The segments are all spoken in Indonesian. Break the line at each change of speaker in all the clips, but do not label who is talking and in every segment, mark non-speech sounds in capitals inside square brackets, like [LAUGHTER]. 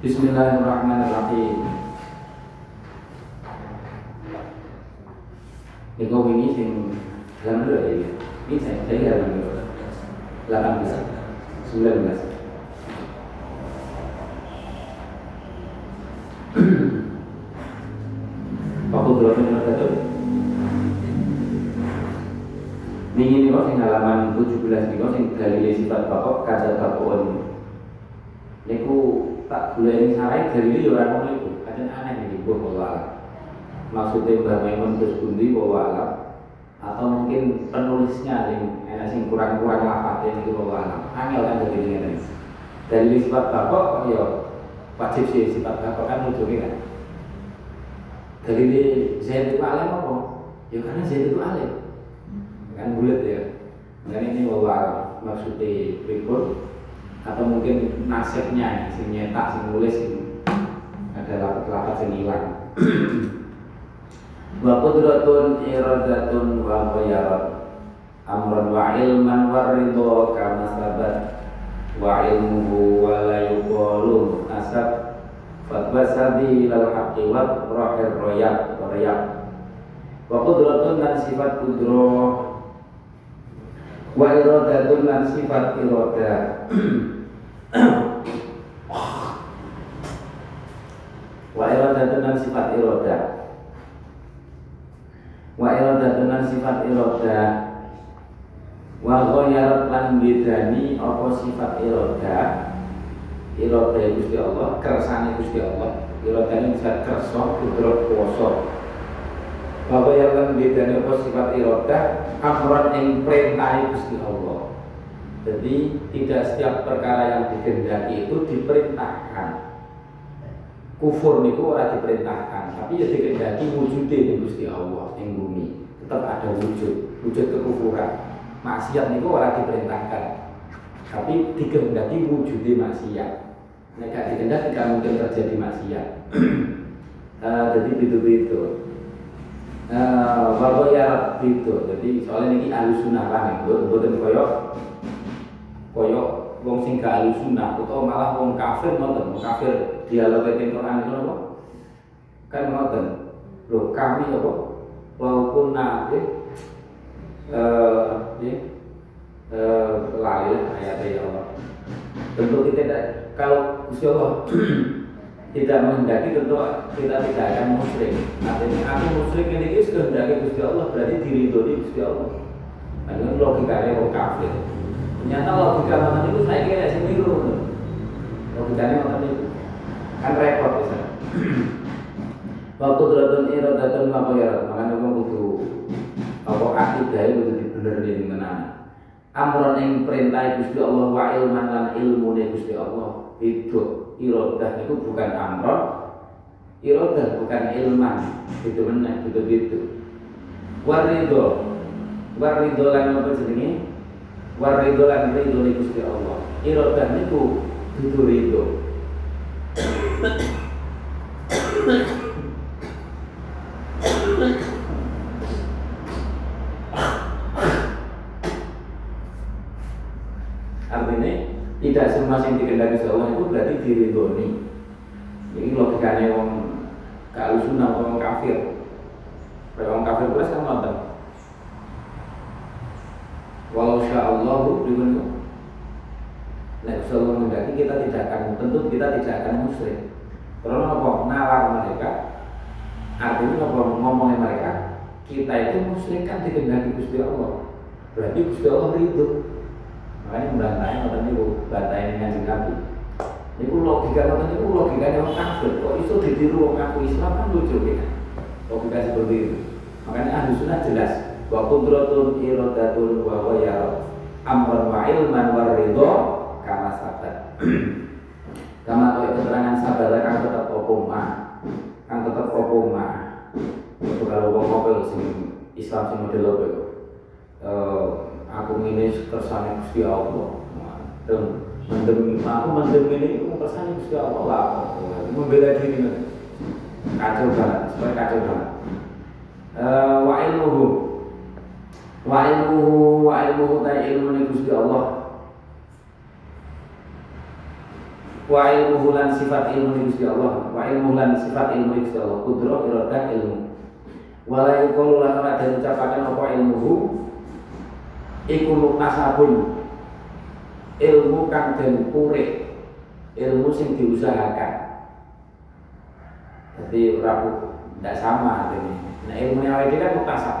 Bismillahirrahmanirrahim. Ini kau ini sing dalam dulu ya. Ini saya saya dalam dulu. 18 19 Waktu berapa menit tadi? Ningin ini kok sing halaman 17 niku sing dalile sifat bapak kada bakon. Niku tak boleh sarai dalile ya ora ngono iku. Kadang aneh iki Bu bawa Maksudnya Mbah Maimun terus bundi alam atau mungkin penulisnya yang enak sing kurang-kurang lafate niku bawa alam. Angel kan jadi ngene. Dalile sifat bapak ya wajib sih sifat bapak kan ujungnya kan. Dalile Zaid itu alim apa? Ya karena Zaid itu alim kan bulat ya makanya ini wawa maksudnya pripun atau mungkin nasibnya sing nyetak sing nulis ada lapat-lapat sing hilang. [CLEARS THROAT] Wa qudratun iradatun wa bayarat. Amran wa ilman wa ridho kama sabat. Wa ilmuhu wa la yuqalu nasab. Fatwa sabi lal haqqi wa rahir royak royak. Wa qudratun dan sifat kudroh wa iradatun lan sifat irada [CLEARS THROAT] wa iradatun lan sifat irada wa iradatun lan sifat irada wa ghayarat lan bedani apa sifat irada irada Gusti Allah kersane Gusti Allah. Irada ini bisa kersa kudrat kuwasa bahwa yang lan bedane apa sifat irada amran yang perintah Gusti Allah. Jadi tidak setiap perkara yang dikehendaki itu diperintahkan. Kufur niku ora diperintahkan, tapi ya dikehendaki wujudnya di Gusti Allah yang bumi. Tetap ada wujud, wujud kekufuran. Maksiat niku ora diperintahkan. Tapi dikehendaki wujudnya maksiat. Nek gak dikehendaki tidak mungkin terjadi maksiat. uh, [CLEARS THROAT] jadi itu-itu bahwa ya itu jadi soalnya ini ahli sunnah kan bukan koyok koyok wong sing gak ahli sunnah atau malah wong kafir ngoten wong kafir dialog dengan Quran itu apa kan ngoten lo kami apa walaupun nanti eh eh lali ayat ya Allah tentu kita kalau Gusti Allah [CLEARS THROAT] tidak menghendaki tentu kita tidak akan musyrik. Artinya aku musyrik ini kehendaki Gusti Allah berarti diridhoi Gusti Allah. Nah, ini logikanya orang kafir. Ternyata logika mana itu saya kira sih niru. Logikanya mana itu. Kan repot bisa. Waktu teratun iradatun maka ya makanya kamu butuh apa akidah itu butuh bener di mana. Amron yang perintah Gusti Allah wa ilman lan ilmu Gusti Allah itu irodah itu bukan amron. Irodah bukan ilman. Itu benar itu gitu warido warido lan apa jenenge warido lan ridho ni Gusti Allah. Irodah niku dudu ridho artinya tidak semua yang dikendaki Allah itu berarti diridhoni ini logikanya orang kalau sunnah orang kafir. Orang kafir belas kan nonton walau sya'allahu dibenu Nah, Allah menghendaki kita tidak akan tentu kita tidak akan musyrik. Kalau apa nalar mereka, artinya apa ngomongin mereka, kita itu musyrik kan dikehendaki Gusti Allah. Berarti Gusti Allah ridho. Makanya membantai ngoten niku, bantai ini kanjeng Nabi. Niku logika ngoten niku logikanya orang kafir. Kok iso ditiru wong ngaku Islam kan lucu ya. Logika seperti itu. Makanya ahli sunnah jelas wa qudratun iradatun wa ghayar amran wa ilman wa ridho kama sabat. Kama kau keterangan sabar kan tetap opoma, kan tetap opoma. Itu kalau wong apa sing Islam sing model apa itu? Eh, aku ini kersane Gusti Allah. Dan mendem aku mendem ini aku kersane Gusti Allah lah. Membela diri kacau banget, sebenarnya kacau banget. Eh, wa ilmuhu wa ilmuhu wa ilmuhu ta ilmu Gusti Allah. Wa ilmu lan sifat ilmu Gusti Allah. Wa ilmu lan sifat ilmu Gusti Allah. Kudro iradah ilmu. Wala yuqulu lan ora den ucapaken apa ilmuhu iku muktasabun ilmu kang den pure ilmu sing diusahakan. Jadi rabu tidak sama ini nah ilmu yang awal kan muktasab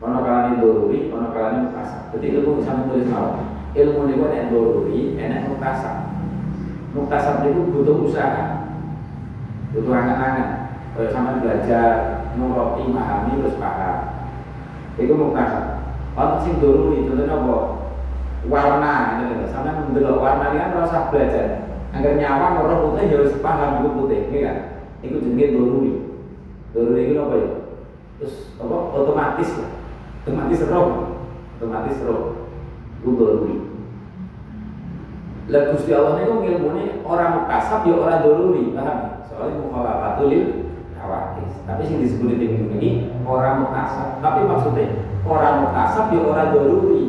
kono kalane doruri kono kalane muktasab jadi ilmu bisa menulis mau ilmu ini kan doruri enak muktasab muktasab itu butuh usaha. Butuh angan-angan kalau sama belajar nuroti memahami terus paham. Itu muktasab kalau sing doruri contohnya apa? Warna itu kan sama mendelok warna ini kan rasa belajar. Agar nyawa orang putih ya harus paham itu putih ini kan? Itu jenenge doruri doruri itu apa ya? Terus apa? Otomatis lah otomatis roh otomatis roh itu doruri lah Gusti Allah itu ilmune orang mukasab ya orang doruri, paham? Soalnya mukhalafatul khawatis. Tapi sing disebut di ini orang mukasab. Tapi maksudnya orang mukasab ya orang doruri.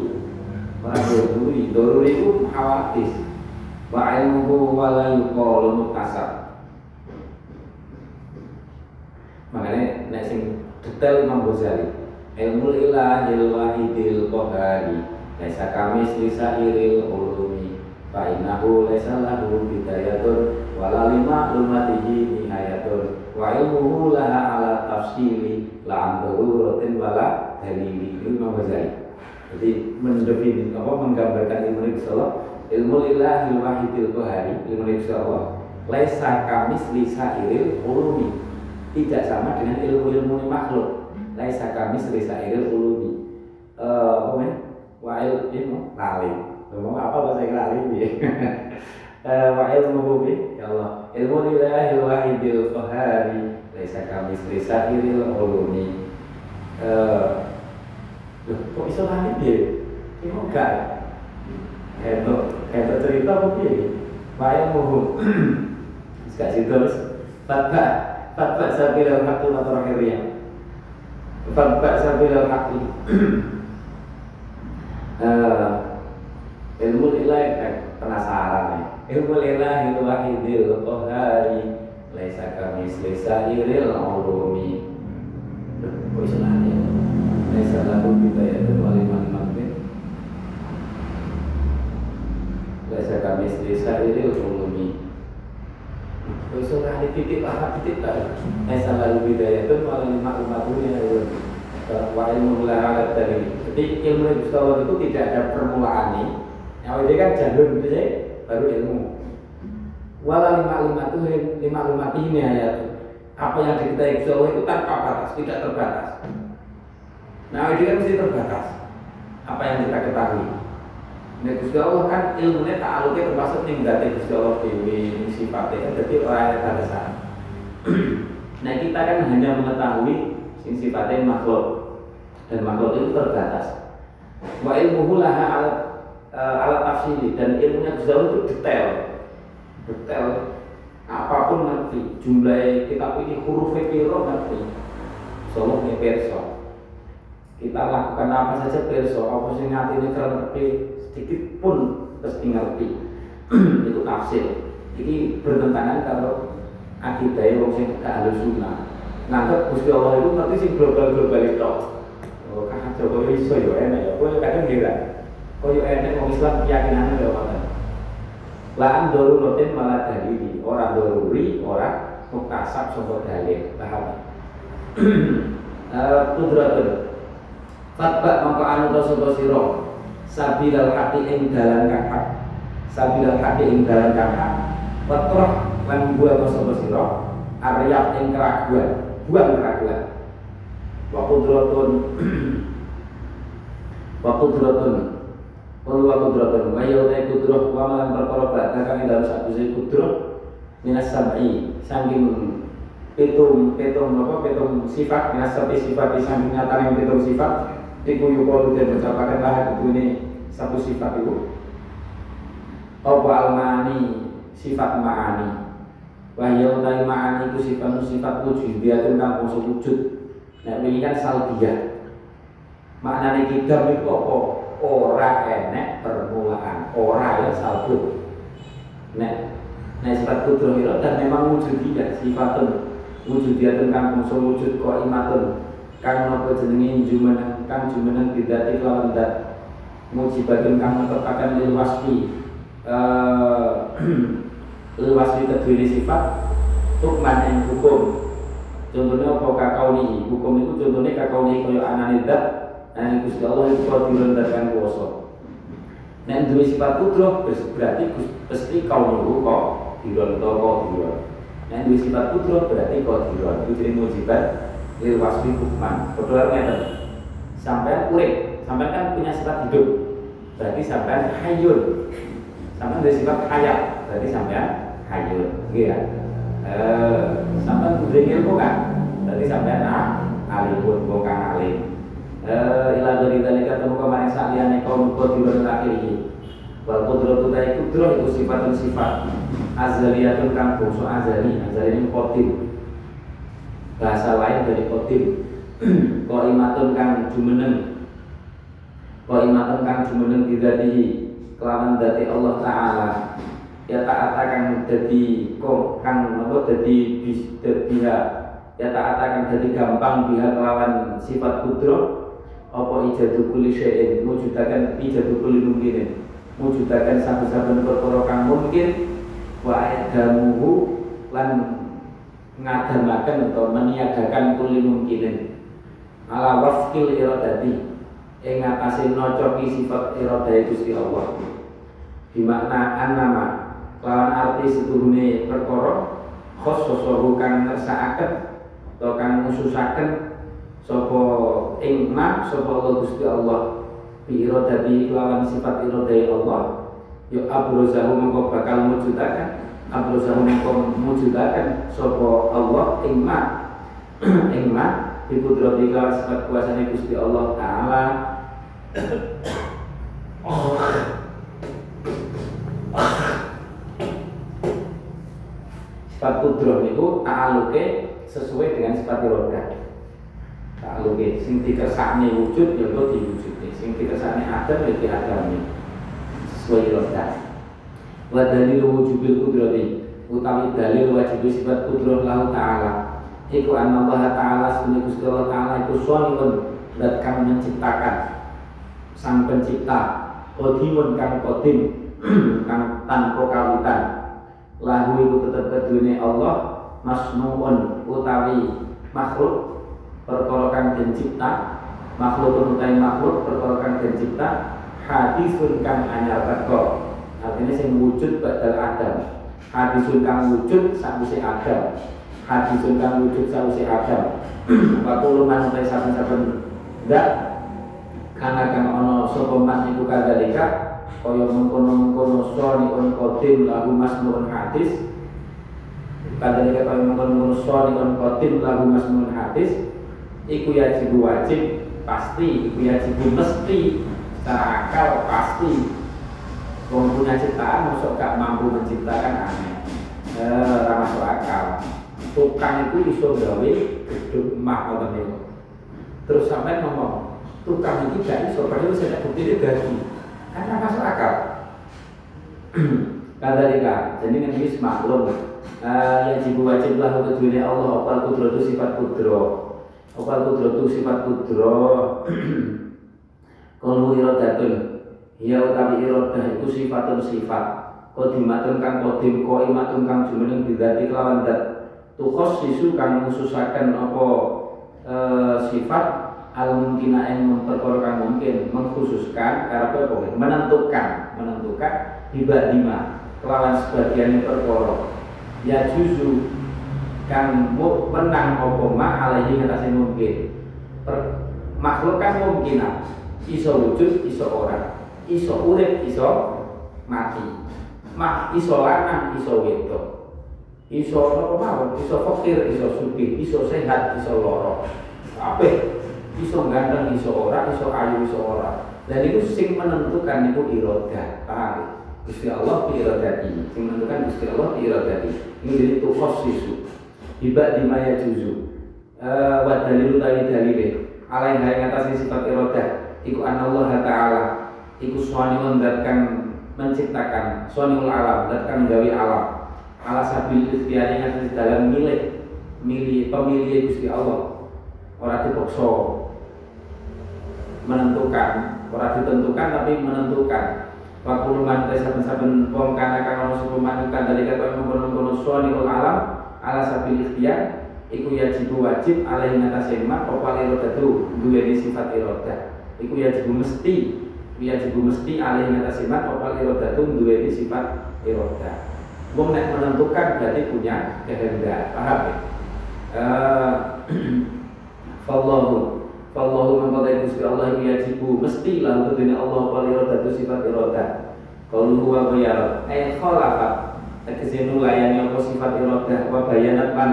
Orang doruri, doruri itu khawatis. Wa ilmuhu wa la yuqalu mukasab. Makanya nek sing detail Imam Ghazali ilmu ilahil wahidil qahari laisa kami selisa iril ulumi. Fa innahu laysa lahu bidayatun wala lima nihayatun. Wa ilmuhu laha ala tafsili la an daruratin wala dalili. Itu Imam jadi mendefinisikan apa menggambarkan ilmu Allah. Ilmu lillahi wahidil qahari ilmu Allah. Laisa kamis lisa iril ulumi. Tidak sama dengan ilmu-ilmu makhluk laisa kamis lisa iril ulumi eh uh, apa wa ilmu lali Ngomong apa bahasa Inggris ini? Wa ilmu bi [LAUGHS] ya Allah. Ilmu ilahi wahidil qahari laisa kami laisa iril ulumi. Eh Loh, kok bisa lari dia? Ini enggak. Kayak kayak cerita apa dia? [CLEARS THROAT] Wa ilmu Sekak situ terus Fatba Fatba sabil al-haqi wa terakhirnya Fatba sabil al-haqi [CLEARS THROAT] ilmu ilahi kan penasaran nih ilmu ilahi wahidil qahari laisa kami selesa iril ulumi. Kok iso lali laisa lahu bidayatun wa liman mabit laisa kami selesa iril ulumi titik lah titik lah laisa lahu bidayatun wa liman mabit wa ilmu la dari jadi ilmu itu tidak ada permulaan nih yang ini kan jalur itu sih baru ilmu. Wala lima lima tuh lima lima ini ayat apa yang diketahui Allah itu tanpa batas, tidak terbatas. Nah ini kan mesti terbatas. Apa yang kita ketahui. Nah Gusti Allah kan ilmunya tak alutnya termasuk nih dari Gusti Allah dewi sifatnya jadi orang yang ada sana. nah kita kan hanya mengetahui sing sifatnya makhluk dan makhluk itu terbatas. Wa ilmuhu laha alat uh, alat tafsiri dan ilmunya Gus itu detail detail apa pun ngerti jumlah kitab ini huruf piro ngerti solo perso kita lakukan apa saja perso apa sih ngerti ini ngerti sedikit pun pasti [CLEARS THROAT] ngerti itu tafsir ini bertentangan kalau akidah yang sing gak halus sunnah nganggep Gusti Allah itu ngerti sih global global itu oh kakak Jokowi iso ya enak ya kowe kadang kira Koyo enek wong Islam keyakinane lho ngoten. Laan rutin malah dalili, ora doruri, ora muktasab sangka dalil. Paham? [CLEARS THROAT] Eh kudratun. Fatba mangko anu to sapa sira sabilal haqi ing dalan kang hak. Sabilal haqi ing dalan kang hak. Watrah lan buat sapa sira aryat ing keraguan, buang keraguan. Wa kudratun [CLEARS THROAT] Wa kudratun Walu wa kudratun wa yautai kudrah wa malam perkara ba'dakan dalam satu si kudrah minas sam'i saking petung petung apa petung sifat minas sifat saking nyatane petung sifat iku yukalu dan ucapakan lah itu ini satu sifat itu. Apa almani sifat ma'ani. Wa yautai ma'ani itu sifat sifat wujud dia tentang wujud. Nah ini kan salbiyah. Maknanya kita itu apa? Ora enek permulaan. Ora ya salbu. Nek nek sifat kudroh dan memang wujudiyah sifatun. Wujudiyatun kang bangsa wujud kok imatun kang napa jenenge? Jumeneng kang jumeneng bidati kelawan mujibatun kang netepaken lil wasfi eh [CLEARS THROAT] lil wasfi sifat hukman yang hukum contohnya apa hukum itu contohnya kakau nih kaya anane dat dan Gusti Allah itu kalau direndahkan kuasa Nek duwe sifat kudroh berarti pasti kau nunggu kok diron to kok diron. Nek duwe sifat kudroh berarti kok diron. Itu jadi mujibat lil wasfi hukman. Ngeten. Sampai urip, sampai kan punya sifat hidup. Berarti sampai hayun. Sampai duwe sifat hayat, berarti sampai hayun. Nggih ya. Eh, sampai duwe ilmu kan? Berarti sampai ah alimun bukan alim eh ila dari dalika temu kemarin saliyane kaum qadirun akhirih wal qudratu ta iku kudroh iku sifatun sifat azaliyatun kang bangsa azali azali ini qadir bahasa lain dari qadir [CLEARS THROAT] qaimatun kang jumeneng qaimatun kang jumeneng bidatihi kelawan dati Allah taala. Ya tak kang dadi kok kang apa dadi bis ya tak kang dadi gampang biha kelawan sifat kudroh apa ijadu kulli syai'in mujudakan ijadu kulli mungkinin. Mujudakan saben-saben perkara kang mungkin wa adamuhu lan ngadamaken atau meniadakan kulli mungkinin. Ala wafkil iradati ing ngatasi nocoki sifat iradai Gusti Allah. Dimakna annama lawan arti setuhune perkara khososohu kang ngersakaken atau kang ngususaken Sopo ing sopo Allah Gusti Allah. Bi iradati kelawan sifat iradai Allah. Yo abrozahu mengko bakal mujudakan abrozahu mengko mujudakan sopo Allah ing ma [CLEARS THROAT] ing ma bi kudrati sifat kuasane Gusti Allah taala sifat kudroh itu ta'aluke sesuai dengan sifat irodah Takluke sing dikersakne wujud ya kok diwujudne, sing dikersakne adam ya diadami. Sesuai roda. Wa dalil wujubil kudrati utawi dalil wajib sifat kudrah lahu taala. Iku anna Allah taala sunni Gusti Allah taala iku soniun dat kang menciptakan sang pencipta. Kodimun kang kodim [CLEARS THROAT] kang tanpa kawitan. Lahu iku tetep kedune Allah masnuun utawi makhluk kang den cipta. Makhluk utawi makhluk kang den cipta. Hadisun kang anyar teko. Artinya sing wujud badal adam. Hadisun kang wujud sakwise adam. Hadisun kang wujud sakwise adam. [CLEARS THROAT] Waktu luman utai saben-saben. Ndak karena kang ono sapa man iku kadalika kaya mengkono-mengkono on kodim lagu masnun hadis. Kadalika kaya mengkono-mengkono on kodim lagu masnun hadis iku wajib wajib pasti iku wajib mesti secara akal pasti. Punya ciptaan masuk gak mampu menciptakan aneh eh, masuk akal. Tukang itu iso gawe gedung mah terus sampai ngomong tukang itu gak iso padahal saya bukti dia gaji karena masuk akal? Kata dia jadi kan ini maklum. Uh, yang jibu wajib lah untuk dunia Allah apa kudro itu sifat kudro. Opal kudro itu sifat kudro. [CLEARS THROAT] Kalau irodatun Ya utawi irodah itu sifatun sifat. Kodimatun kang kodim Koimatun kang jumeneng bidati kelawan dat. Tukos sisu kang ngususaken apa e, sifat al mungkina yang memperkara mungkin mengkhususkan karena apa menentukan menentukan tiba dima kelawan sebagian perkara. Ya juzu kang menang apa ma alaihi ngatasi mungkin. Per, makhluk kan mungkin iso wujud iso ora. Iso urip iso mati. Mak iso lanang iso wedok. Iso apa iso fakir iso sugih iso sehat iso loro apa iso ganteng iso ora iso ayu iso ora. Dan itu sing menentukan itu iroda paham? Gusti Allah di irodati sing menentukan Gusti Allah di irodati ini. Jadi tukhos sisu Hibak di maya juzu. Uh, Wa dalilu tali dalile. Alaih hai ngatasi sifat irodah Iku Allah ta'ala. Iku suwani mendatkan menciptakan. Soniul alam dan kan gawe alam. Ala sabil ikhtiar yang dalam milik milih pemilih Gusti Allah. Orang dipaksa menentukan. Orang ditentukan tapi menentukan. Waktu luman saben-saben wong kana kang ana sapa manukan dari kata mengkono-kono soniul alam ala sabil ikhtiar iku wajib alaihi ngatasi mak apa irodatu duweni sifat irodah. Iku yajibu mesti yajibu mesti alaihi ngatasi mak apa irodatu duweni sifat irodah. Wong nek menentukan berarti punya kehendak. Paham ya? [CLEARS THROAT] Fallahu Fallahu mengkotai Gusti Allah yajibu. Mesti lah ini Allah wal irodatu sifat irodah kalau huwa bayar eh khalafa. Tegese nulayani apa sifat irodah wa bayanat lan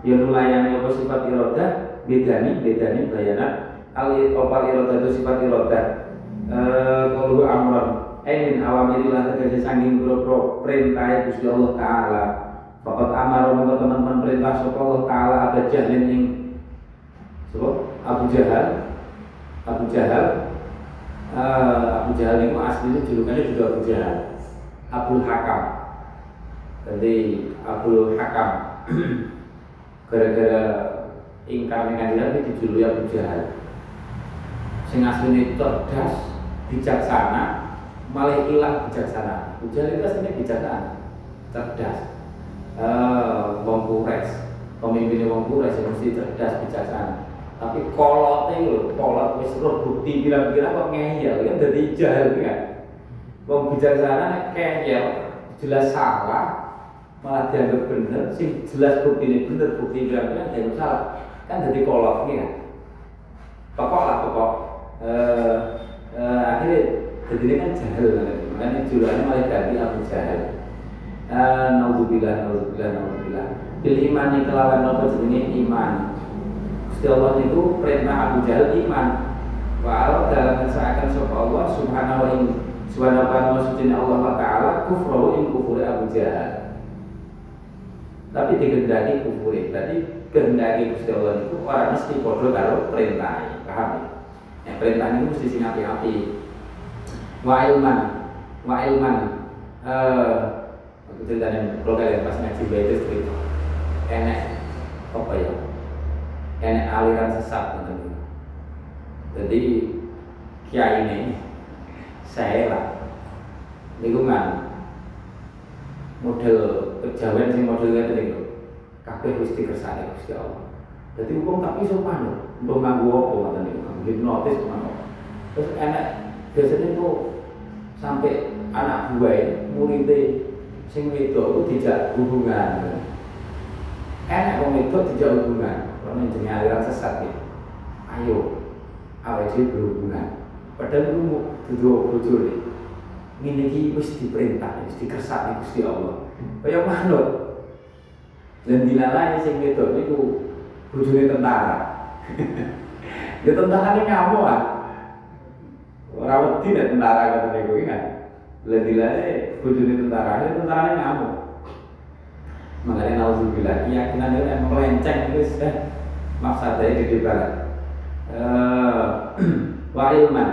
ya nulayani apa sifat iroda? Bedani bedani bayana al opal iroda itu sifat iroda? Eh kalau amron Emin awamirilah tegese sanging boro perintah Gusti Allah taala. Fakat amar teman-teman perintah Allah taala ada jahlin so, Abu Jahal. Abu Jahal. Uh, Abu Jahal itu aslinya julukannya juga Abu Jahal. Abu Hakam. Jadi Abu Hakam. [CLEARS THROAT] Gara-gara ingkar dengan dia dijuluki Abu Jahal. Sing asline cerdas bijaksana malah hilang bijaksana. Abu Jahal itu aslinya bijaksana cerdas. Uh, wong pemimpinnya wong kures yang mesti cerdas bijaksana tapi kolotnya lho kolot wis roh bukti kira-kira kok ngeyel. Kan jadi jahil kan? Wong bijaksana ngeyel jelas salah malah dianggap benar sih jelas bukti ini benar bukti bilang-bilang dianggap salah. Kan jadi kolot ini kan? Pokok lah pokok. Eh, eh, akhirnya jadi ini kan jahil makanya julukannya malah ganti Abu Jahil. Eh, naudzubillah naudzubillah naudzubillah bil ini kelawan nopo jadi iman Gusti Allah itu perintah Abu Jahal iman. Wa dalam seakan sapa Allah subhanahu wa subhanahu wa ta'ala Allah ta'ala kufru in kufur Abu Jahal. Tapi dikehendaki kufur. Berarti kehendaki Gusti Allah itu orang mesti bodoh kalau perintah paham ya? Yang perintah ini mesti sing api-api wa ilman wa ilman eh aku ceritanya kalau kalian pas ngaji itu enek apa ya enek aliran sesat gitu jadi kiai ini saya lah lingkungan model kejawen sing model ngene niku kabeh Gusti kersane Gusti Allah. Jadi hukum tak iso manut untuk nganggo apa ngoten niku, hipnotis manut. Terus enak biasanya itu sampai anak buah muridnya sing itu dijak hubungan. Enak wong wedok dijak hubungan, karena jenenge aliran sesat ya. Ayo, dhewe berhubungan. Padahal itu duduk bojone ini iki wis diperintah, wis dikersakne Gusti Allah. Kaya manut. Dan dilalai sing wedok niku bojone tentara. [LAUGHS] ya tentara ini ngamuk ah. Wedi nek tentara kata niku kan. Lan dilalai bojone tentara, ya tentara ini ngamuk. Makanya nauzubillah keyakinan itu yang melenceng itu sudah maksudnya gede banget. Uh, wa ilman.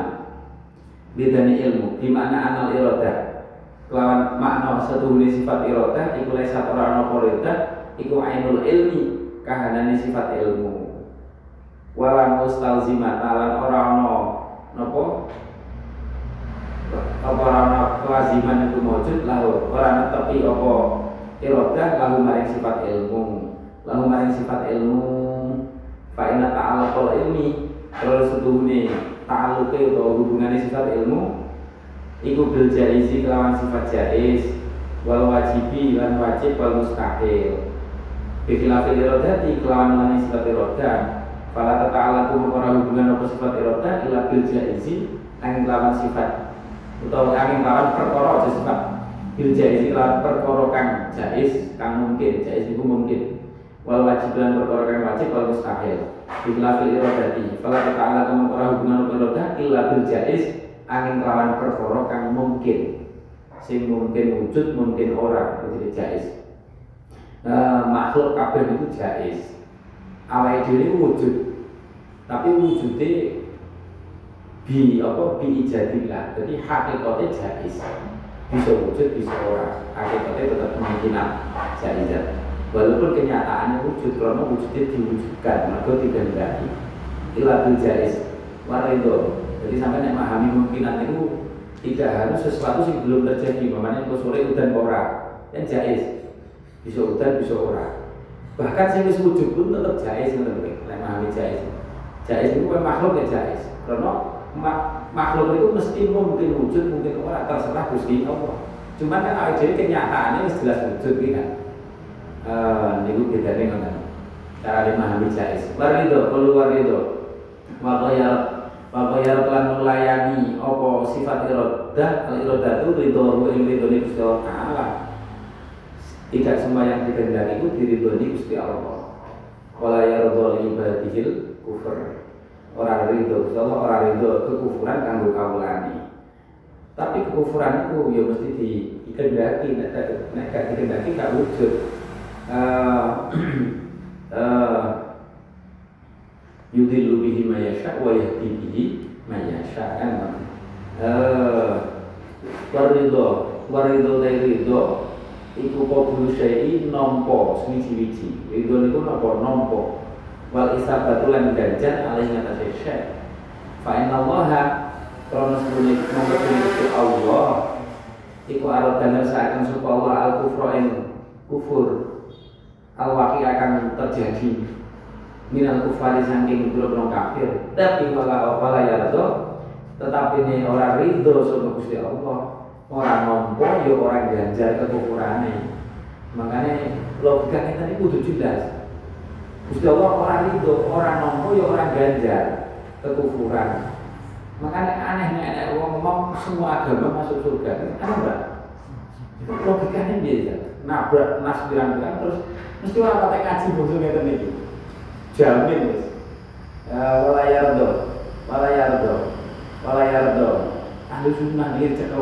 Bedani ilmu. Di mana anal iroda kelawan makna setuhuni sifat iroda iku lesat orang ana iroda iku ainul ilmi kahanane sifat ilmu. Wala mustalzimat lan ora ana napa? Apa ana kelaziman itu wujud lahu ora tepi apa iroda lahu maring sifat ilmu. Lahu maring sifat ilmu fa inna ta'ala ilmi terus setuhuni ta'aluke atau hubungannya sifat ilmu iku bil jaizi kelawan sifat jaiz wal wajibi lan wajib wal mustahil. Bikilafil irodati kelawan lan sifat irodah Fala ta'ala kumukara hubungan apa sifat irodah ila bil jaizi angin kelawan sifat atau angin kelawan perkara aja sifat. Bil jaizi kelawan perkara kang jaiz kang mungkin jaiz itu mungkin wal wajib lan perkara kang wajib wal mustahil. Bilafil irodati Fala ta'ala kamu ora hubungan irodah Illa bil jais Angin lawan perkara kang mungkin. Sing mungkin wujud mungkin orang Jadi jais nah, Makhluk kabeh itu jais Awal diri wujud. Tapi wujudnya Bi apa bi ijadillah. Jadi hakikatnya jais bisa wujud bisa ora. Hakikatnya tetap kemungkinan jaizat walaupun kenyataannya wujud karena wujudnya diwujudkan maka tidak berarti ilatul jaiz warido jadi sampai yang memahami kemungkinan itu tidak harus sesuatu yang belum terjadi. Makanya kalau sore udan ora? Yang jaiz bisa udan bisa ora. Bahkan sing wis wujud pun tetap ngoten lho lek memahami jaiz jaiz itu kan makhluk ya jaiz karena makhluk itu mesti mungkin wujud mungkin ora terserah Gusti Allah. Cuman kan awake dhewe kenyataannya jelas wujud kan niku bedane ngoten cara jaiz warido kalau warido maka ya maka ya lan melayani apa sifat iradah al iradah itu ridho ing ridho Gusti Allah tidak semua yang dikehendaki itu diridhoi Gusti Allah. Wala yardha li ibadihil kufur. Orang ridho Gusti Allah, orang ridho kekufuran kanggo kawulane. Tapi kekufuran itu ya mesti dikehendaki nek gak dikehendaki gak wujud. Eh [CLEARS THROAT] eh yudhillu bihi mayasya wa yahdi bihi mayasya kan. Eh waridho, waridho dari ridho iku qabulu syai'i nampa suwi-wiji. Ridho niku napa nampa. Wal isabatu lan ganjar alih ngatasé syai'. Fa inna Allah krana sebune nampa Gusti Allah iku aradana saken sapa Allah al kufra ing kufur. Al waqi akan terjadi minal kufari saking biro kafir tapi wala wala ya tetapi ini orang ridho sama Gusti Allah. Orang nompo ya orang ganjar kekufurannya. Makanya logika kita ini kudu jelas. Gusti Allah orang itu orang nompo ya orang ganjar kekufuran. Makanya anehnya ada orang ngomong semua agama masuk surga. Aneh enggak itu logikanya biasa. Nabrak nas pirang-pirang terus mesti orang pakai ngaji bungsu ngeten iki jamin wis walayardo walayardo walayardo ahli sunnah dia cek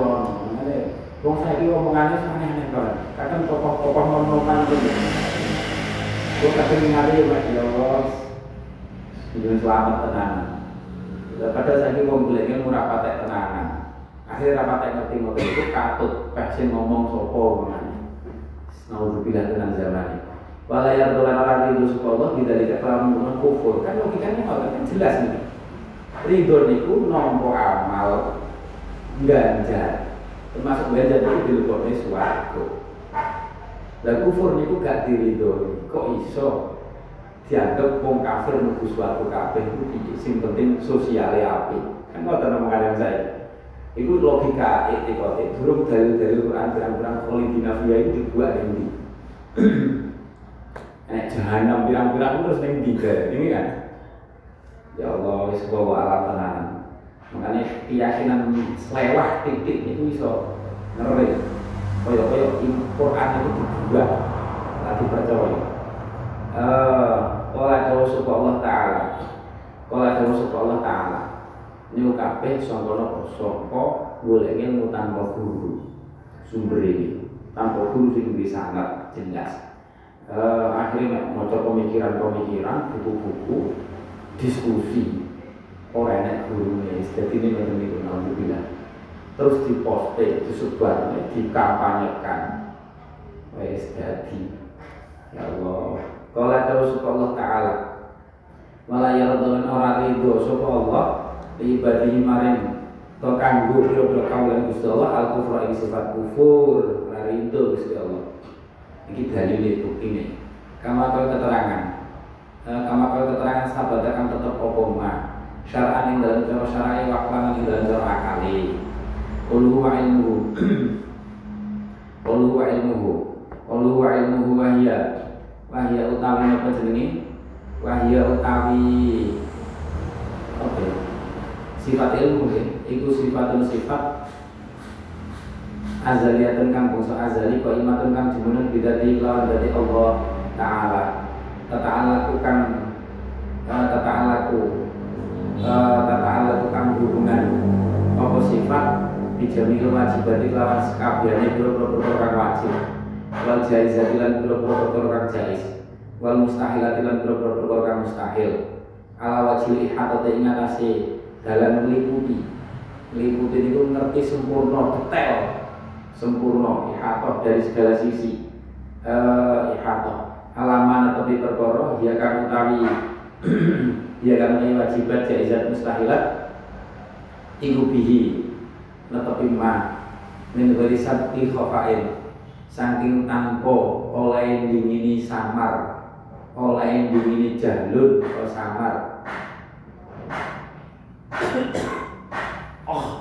Wong saiki omongane aneh-aneh banget. Kadang tokoh-tokoh monoman gitu. Gue kadang ngali Mas ya Allah. Ini selamat tenan. Padahal saya wong bilangnya murah patek tenanan. Akhirnya rapatek ngerti ngotot itu katut. Peksin ngomong sopo mengenai. Naudzubillah dengan zaman. Walayar dolan orang itu sekolah tidak tidak terlalu kufur. Kan logikanya kan jelas nih. Ridho niku nompo amal ganjar. Termasuk belajar itu dilebokne suwargo dan kufur niku gak diridhoi. Kok iso dianggap wong kafir mlebu swarga kabeh piye sing penting sosiale apik. Kan ngoten omongan saya itu logika etikate durung dalil-dalil Quran pirang-pirang kholidina fiha itu dibuat ning [CLEARS THROAT] eh jahanam pirang-pirang terus ning ndi ini kan? Ya Allah wis bawa tenan makanya keyakinan selewah titik itu bisa ngeri koyo koyo Quran itu dibuat lagi percaya eh kalau jauh suku Allah Ta'ala. Kalau jauh suku Allah Ta'ala. Ini kabeh sangka napa sangka golek ilmu tanpa guru. Sumber ini. Tanpa guru sing bisa sangat jelas uh, akhirnya mau pemikiran-pemikiran buku-buku diskusi orang enak gurunya. Jadi ini ngoten niku alhamdulillah terus diposting disebar dikampanyekan. Wes jadi ya Allah. Kalau terus Allah taala malah ya Allah orang ridho sapa Allah ibadihi maring to kanggo pira-pira Gusti Allah ing sifat kufur. Ora ridho Gusti Allah iki dalile buktine kama kau keterangan. Eh, kama kau keterangan sahabat akan tetap opoma syara'an yang dalam cara syara'i wakalan yang dalam cara akali. Qulu wa ilmuhu. [CLEARS THROAT] Qulu wa ilmuhu. Qulu wa ilmuhu wahya. Wahya utawi apa jenenge Wahya utawi Apa ya? Sifat ilmu ya. Iku sifatun sifat Azaliyatun kang bangsa azali Kau imatun kang jimunun bidati lawan dari Allah Ta'ala. Ta'ala kang Ta'ala ku tata alat tukang hubungan apa sifat? Bijamil wajibat lawan sekabiannya biro-biro kang wajib. Wal jaizat lan biro-biro kang jaiz. Wal mustahilat lan biro-biro kang mustahil. Ala wajil ihatati ingatasi dalam meliputi. Meliputi itu ngerti sempurna detail sempurna ihatoh dari segala sisi. Uh, ihatoh alaman tapi perkara dia kan utawi [CLEARS THROAT] dia kan utawi wajibat jaizat mustahilat. Iku bihi netepi ma min ghairi sabti khafain. Saking tanpa oleh dingini samar. Oleh dingini jalur atau samar oh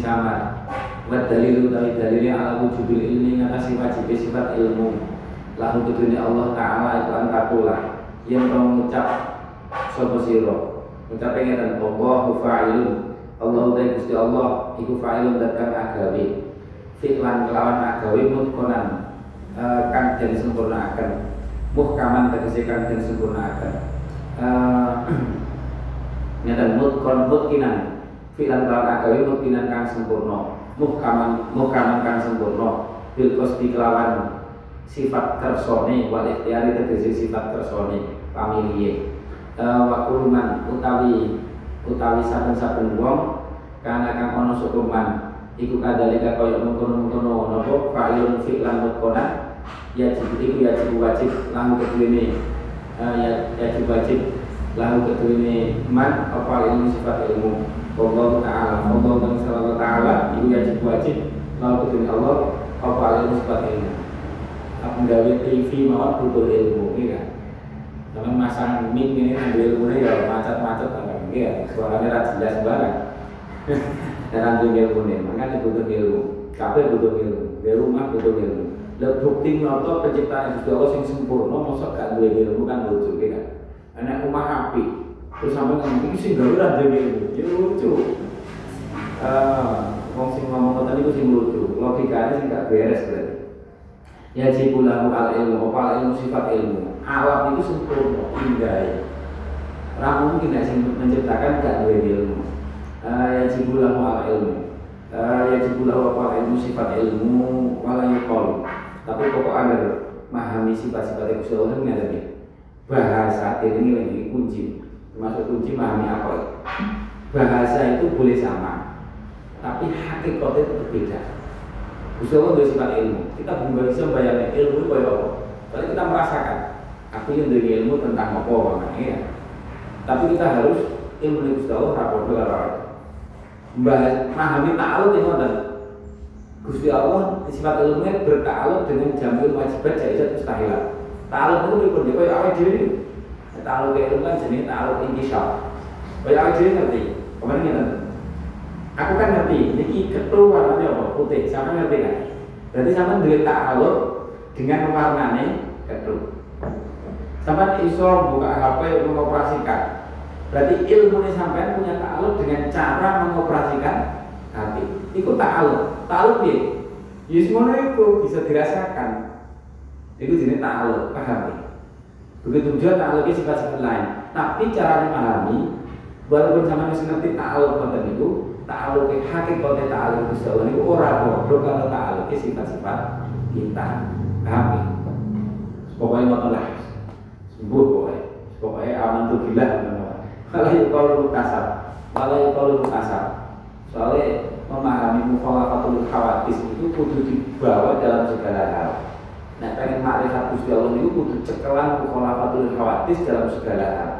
samar wa dalilu dari dalilnya ala wujubil ilmi ngatasi wajib sifat ilmu. Lahu kedunya Allah Ta'ala itu antakula yang mengucap sopo siro ucap pengen Allahu fa'ilun. Allah utai gusti Allah iku fa'ilun datkan agawi. Fi'lan kelawan agawi mutkonan uh, kan jadi sempurna akan muhkaman tegesi kan jadi sempurna akan uh, [CLEARS THROAT] nyata mutkon mutkinan filan kelawan agawi mutinan kang sempurna muhkaman muhkaman kang sempurna bil qasdi kelawan sifat kersone wal ikhtiyari tegese sifat kersone pamiliye uh, wa kuluman utawi utawi saben-saben wong kana kang ana sukuman iku kadalika kaya mengkono-mengkono napa? Fa'ilun fi'lan mutkona ya iku ya wajib lahu kedene uh, ya wajib lahu kedene man apa ilmu sifat ilmu Allah Ta'ala Allah dan Allah Ta'ala Itu wajib wajib Lalu kedua Allah Apa sifat ilmu Aku gawe TV mawar butuh ilmu Iya kan? Jangan masang mic ini ambil ilmu ya macet-macet Iya suaranya rada jelas banget. [LAUGHS] Dan ambil ilmu ini Makanya butuh ilmu. Kabel butuh ilmu Di rumah butuh ilmu. Dan bukti nyoto penciptaan Gusti Allah yang sempurna Masa gak ilmu kan lucu kan? Anak rumah api terus sampai ngomong ini sih gak ya lucu. Uh, wong sing ngomong tadi itu sih lucu. Logikanya sih gak beres berarti ya jibulahu al ilmu apa al ilmu sifat ilmu. Alam itu sempurna indah Ramu mungkin yang menciptakan gak dua ilmu. Uh, ya jibulahu al ilmu. Uh, ya jibulahu apa ilmu sifat ilmu wala yukol tapi pokok agar memahami sifat-sifat Allah ini ada bahasa ini lagi kunci termasuk kunci memahami apa? Bahasa itu boleh sama tapi hakikatnya itu berbeda Gusti Allah dari sifat ilmu. Kita belum bisa membayangkan ilmu itu kayak apa. Kalau kita merasakan aku yang dari ilmu tentang apa ya tapi kita harus ilmu dari Gusti Allah rapor membahas memahami ta'aluk itu dan Gusti Allah sifat ilmunya berta'aluk dengan jamil wajibat jaizat mustahilat ta'aluk itu berikutnya kayak apa diri Ta'aluk ilmu kan jenis ta'aluk intisal. Kaya aku jadi ngerti, kemarin ngerti. Aku kan ngerti, ini ketua warnanya apa? Putih, sama ngerti kan? Berarti sama duit ta'aluk dengan warnanya ketua. Sama iso buka HP mengoperasikan. Berarti ilmu ini sampai punya ta'aluk dengan cara mengoperasikan hati. Itu ta'aluk. Ta'aluk ya? Semuanya itu bisa dirasakan. Itu jenis ta'aluk, paham ya? Begitu juga ta'aluknya sifat-sifat lain. Tapi cara memahami, walaupun sama masih ngerti ta'aluk konten itu, ta'aluknya hakikatnya ta'aluk itu Allah itu orang bodoh kalau ta'aluknya sifat-sifat kita. Paham ya? Pokoknya mau lah. Sembuh pokoknya. Pokoknya aman tuh gila. Kalau itu kalau kasar, kalau kalau kasar. Soalnya memahami mukhalafatul khawatis itu kudu dibawa dalam segala hal. Nah, pengen makrifat Gusti Allah itu kudu cekelan mukhalafatul khawatis dalam segala hal.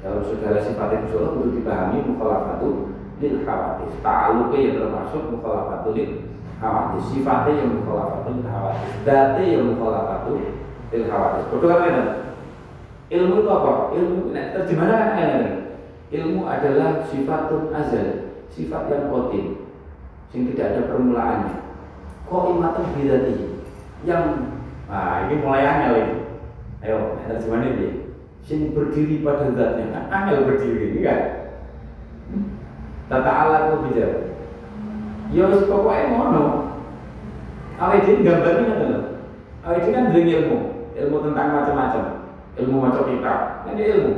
Dalam segala sifat Gusti Allah kudu dipahami mukhalafatul lil khawatis. Ta'alluqnya yang termasuk mukhalafatul lil khawatis. Sifatnya yang mukhalafatul khawatis. Dati yang mukhalafatul lil khawatis. Betul kan Ilmu itu apa? Ilmu nah, terjemahan kan ayat Ilmu adalah sifatun azal, sifat yang kotim, yang tidak ada permulaannya. Kok imatan bidati yang Nah, ini mulai angel ini. Ayo, terjemahannya dia. Sing berdiri pada zatnya, kan angel berdiri ini kan. Tata Allah itu bicara. Ya pokoknya ngono. Awal ini gambarnya loh. Awal ini kan ilmu, ilmu tentang macam-macam, ilmu macam kita, kan dia ilmu.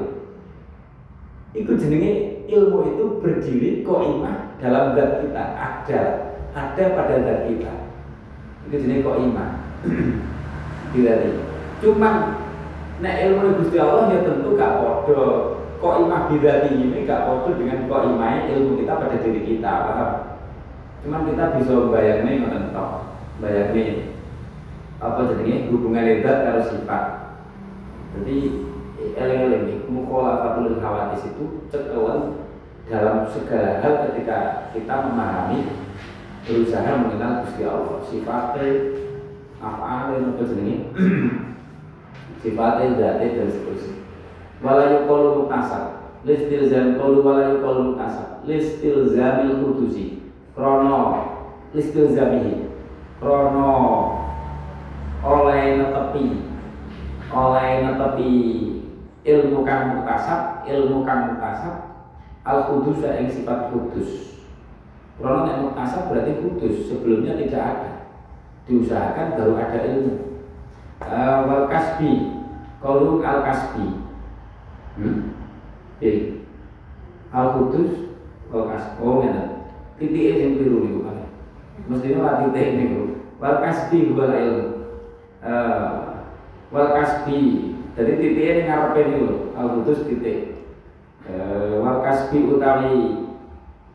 Itu jenenge ilmu itu berdiri koimah dalam zat kita ada ada pada zat kita. Itu jenenge koimah. [CLEARS THROAT] Bila Cuman nek ilmu Gusti Allah ya tentu gak podo. Koimah bidati ini gak podo dengan koimah ilmu kita pada diri kita, paham? Cuman kita bisa bayangnya ngoten tok. Bayangnya apa jadinya hubungan zat karo sifat. Jadi eling-eling nih mukhalafatul hawadis itu cekelan dalam segala hal ketika kita memahami berusaha mengenal Gusti Allah sifatnya apa apa jenenge? [CLEARS THROAT] Sifatnya zate dan seterusnya. Wala yuqalu muktasab listil zam qalu wala yuqalu muktasab listil zamil khudusi. Krono. Listil zamihi krono. Oleh netepi. Oleh netepi. Ilmu kang muktasab ilmu kang muktasab al kudus yang sifat kudus. Kalau yang muktasab berarti kudus. Sebelumnya tidak ada diusahakan baru ada ilmu. Uh, wal kasbi. Kalau al kasbi. Hmm? Oke. al kudus wal kasbi oh mana titik yang biru itu kan mestinya lah titik ini wal kasbi wal ilmu. Uh, wal kasbi. Jadi titik ini loh, al kudus titik. E, wal kasbi utawi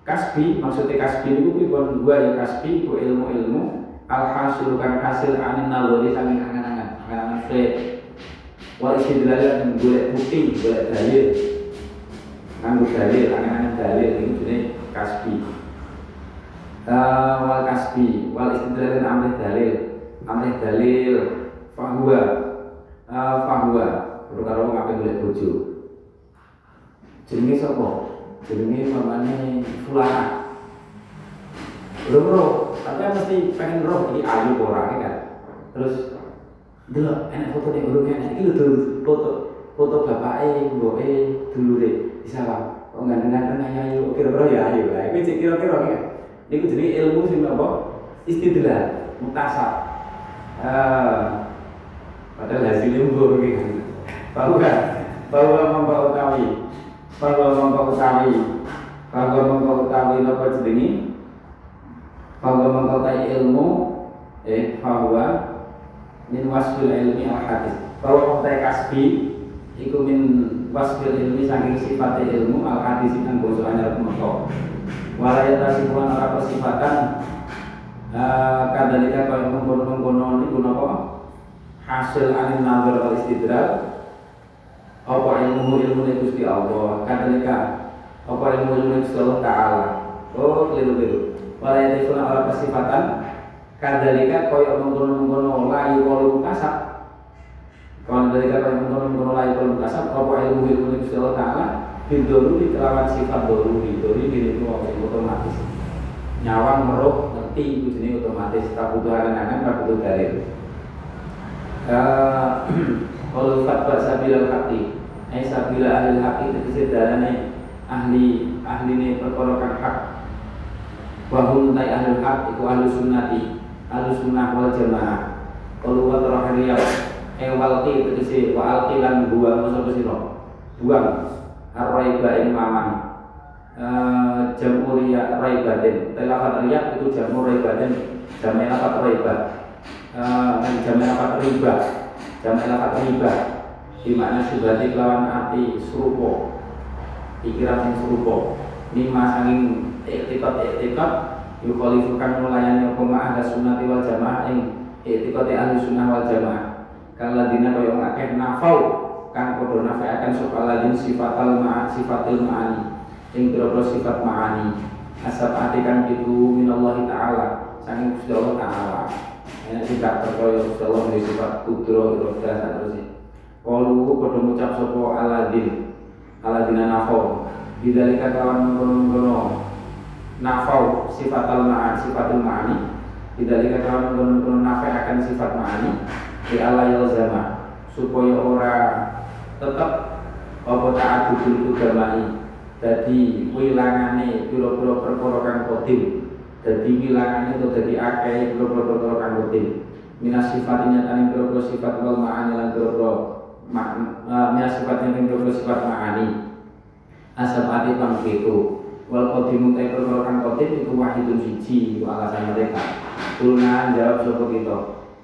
kasbi maksudnya kasbi itu pun gua ya kasbi itu ilmu-ilmu al hasil kan hasil anin naluri saking angan-angan angan-angan wal istidlal yang boleh bukti boleh dalil. Kan dalil angan-angan dalil ini jenis kasbi. Uh, wal kasbi wal istidlal amrih dalil. Amrih dalil fahuwa. Uh, fahuwa karo ngapain golek bojo. Jenenge sapa? Jenenge mamane fulana. Bro, tapi mesti pengen roh ini ayu orang kan. Terus delok enak foto nih urung enak iki lho foto foto bapake mboke dulure disawang. Kok ganteng-ganteng ayu kira-kira ya ayu. Lah iku kira-kira ya. Niku jenenge ilmu sing apa? Istidlal, mutasab. Eh Padahal hasilnya buruk gitu. Bahwa bahwa membawa utawi, bahwa membawa utawi, bahwa membawa utawi apa jenenge? Membawa utawi ilmu, eh bahwa min wasfil ilmi al hadis. Bahwa membawa kasbi, iku min wasfil ilmi saking sifat ilmu al hadis kan boso anyar kemoto. Walaya tasimulan ora persifatan eh, kadalika kaya mengkono-mengkono niku napa? hasil anin nazar wal istidrak apa ilmu ilmu Gusti Allah kadalika apa ilmu ilmu Gusti Allah oh keliru keliru wala yatifuna ala kesifatan kadalika koyo mengkono mengkono layu walu kasab kadalika koyo mengkono mengkono layu walu kasab apa ilmu ilmu Gusti Allah Taala? Bidoruri kelawan sifat doruri doruri itu otomatis. Nyawang meruh ngerti itu jenis otomatis. Tak butuh akan-akan tak butuh dalil. [CLEARS THROAT] Kalau fatwa sabila haqi ai sabila ahli haqi tegese dalane ahli ahli ne perkara kang hak wa tai ahli hak iku ahli sunnati ahli sunnah wal jamaah. Kalau wa terakhir eh walqi tegese wa alqi lan buang sapa sira. Buang arraiba ing mamang. Uh, jamu riya raibatin. Telafat riya itu jamu raibatin jamu lafat raibat uh, jam lapat riba jam lapat riba. Di mana subhati lawan arti serupo pikiran yang serupo lima sanging iktikot iktikot yukhalifukan melayani koma ahli sunnati wal jamaah ing iktikot ahli sunnah wal jamaah. Kalau dina kaya ngakeh nafau kan kodo nafai akan sopaladin sifatal ma'a sifatil ma'ani. Ing biro sifat ma'ani. Asap atikan itu minallahi ta'ala sanging Gusti Allah ta'ala. Ini tidak terkoyo Allah di sifat kudro iroda saterusnya Kalau pada mengucap sopo aladin. Aladina nafau. Bidalika kawan mengkono-mengkono Nafau sifat al-ma'an Sifatul ma'ani. Kawan mengkono-mengkono nafai akan sifat ma'ani. Di Allah yalzama Supaya orang tetap Apa ta'adu dulu gamai Jadi wilangane Pura-pura perkara kang kodim. Jadi bilangan itu jadi akeh boro-boro kang rutin minas sifatnya tani boro sifat wal ma'ani lan boro minas sifatnya tani boro sifat ma'ani. Asam ati pang pitu wal qadimu ta perkara kang qadim iku wahidun siji iku alasan mereka. Kulna jawab sapa kita?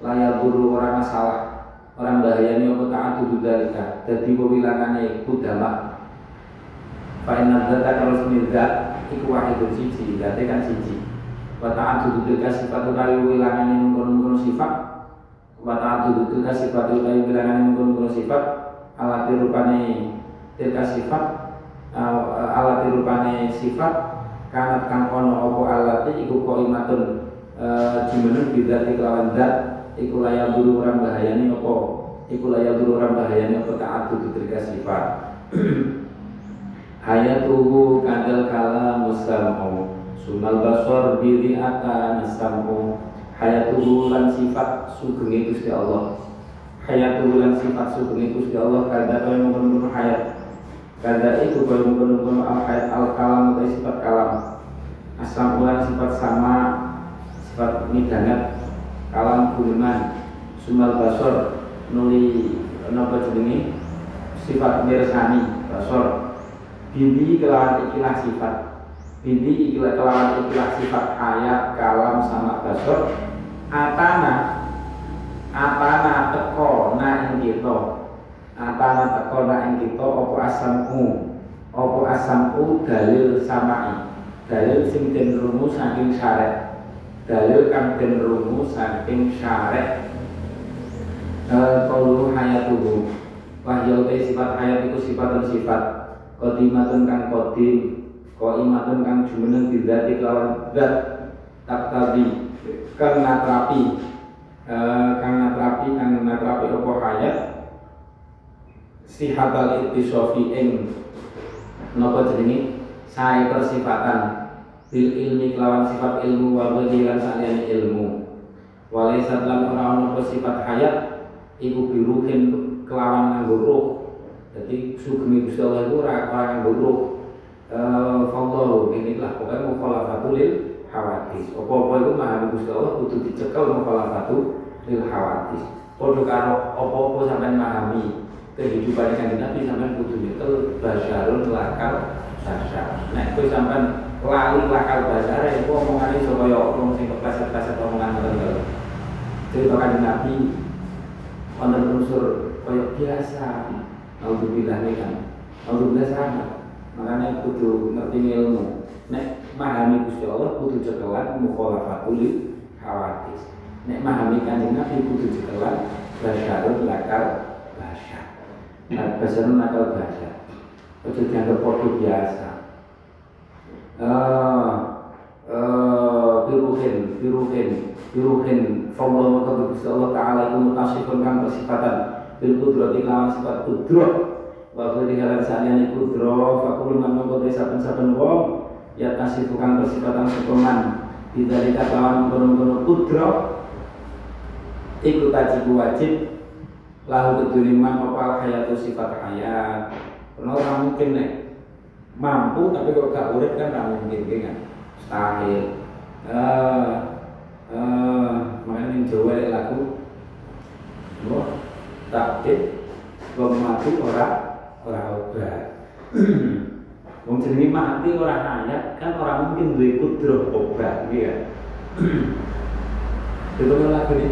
Layak buru orang masalah. Orang bahayanya apa taat tuduh dalika. Jadi pewilangane kudama Fa inna dzata kalau semizat iku wahidun siji, berarti kan siji. Wa ta'addudu tilka sifat utawi wilangane mungkon-mungkon sifat. Wa ta'addudu tilka sifat utawi wilangane mungkon-mungkon sifat. Alat rupane tilka sifat alat rupane sifat kanat kang ono opo alat iku qaimatun. Jimeneng bidzati kelawan zat iku layak dulu orang bahayani opo iku layak dulu orang bahayani opo ta'addudu tilka sifat. [CLEARS THROAT] Hayatuhu kadal kala musam'u sumal basor biri akan sam'u hayatuhu lan sifat sugeng Gusti Allah. Hayatuhu lan sifat sugeng Gusti Allah kada kaya mengkono hayat kada itu kaya mengkono al hayat al kalam atau sifat kalam. Asam ulan sifat sama sifat midangat kalam gulman sumal basor nuli napa jenenge? Sifat mirsani basor. Bindi kelawan ikilah sifat. Bindi ikilah kelawan ikilah sifat ayat, kalam, sama basur Atana Atana teko na ing kita Atana teko ing kita Opo asamku? Opo asamku? Dalil samai. Dalil sing den rumu saking syaret Dalil kang den rumu saking syaret Kaulu hayatuhu. Wahyau sifat. Hayat sifat dan sifat. Qadimatun kang qadim. Qaimatun kang jumeneng bidzati kelawan zat. Taktabi kang natrapi eh, kang natrapi kang natrapi apa hayat sihatal ittisofi ing napa jenenge sae persifatan bil ilmi kelawan sifat ilmu wa lan saliyane ilmu. Walaisat lan ora ono sifat hayat iku biruhin kelawan nganggo ruh. Jadi sugemi Gusti Allah itu orang yang buruk eh, Fallahu inilah pokoknya mukhalafatul lil hawadis apa-apa itu mahami Gusti Allah kudu dicekel mukhalafatu lil hawadis padha karo apa-apa sampean memahami kehidupan yang Nabi sampean kudu nyekel basyarun lakal basar nek kowe sampean lali lakal basar ya omongane supaya wong sing kepleset-pleset omongan ngoten cerita kan Nabi wonten unsur kaya biasa. Alhamdulillah ini kan. Alhamdulillah sama Makanya kudu ngerti ilmu. Nek mahami Gusti Allah kudu cekelan mukhalafatul khawatis Nek mahami kanjeng Nabi kudu cekelan basyarun lakal Nah basyarun lakal basyar Ojo dianggap podo biasa. Uh, uh, Biruhin, biruhin, biruhin. Maka Gusti Allah Ta'ala itu mutasifun kang bersifatan bil kudrati sifat kudro wa di halan saliyane kudro fakul man mongko saben-saben wong ya kasih tukang bersifatan sepeman Bidalika lawan kono-kono kudro Iku tajibu wajib Lahu keduniman opal hayatu sifat hayat. Karena orang mungkin nih Mampu tapi kok gak urip kan gak mungkin kan? Mustahil. Uh, uh, Makanya yang Jawa lagu Wah, takdir wong mati ora ora obat. [CLEARS THROAT] Wong jenenge mati ora hayat kan ora mungkin duwe kudroh obat gitu ya [CLEARS THROAT] itu kan lagu ini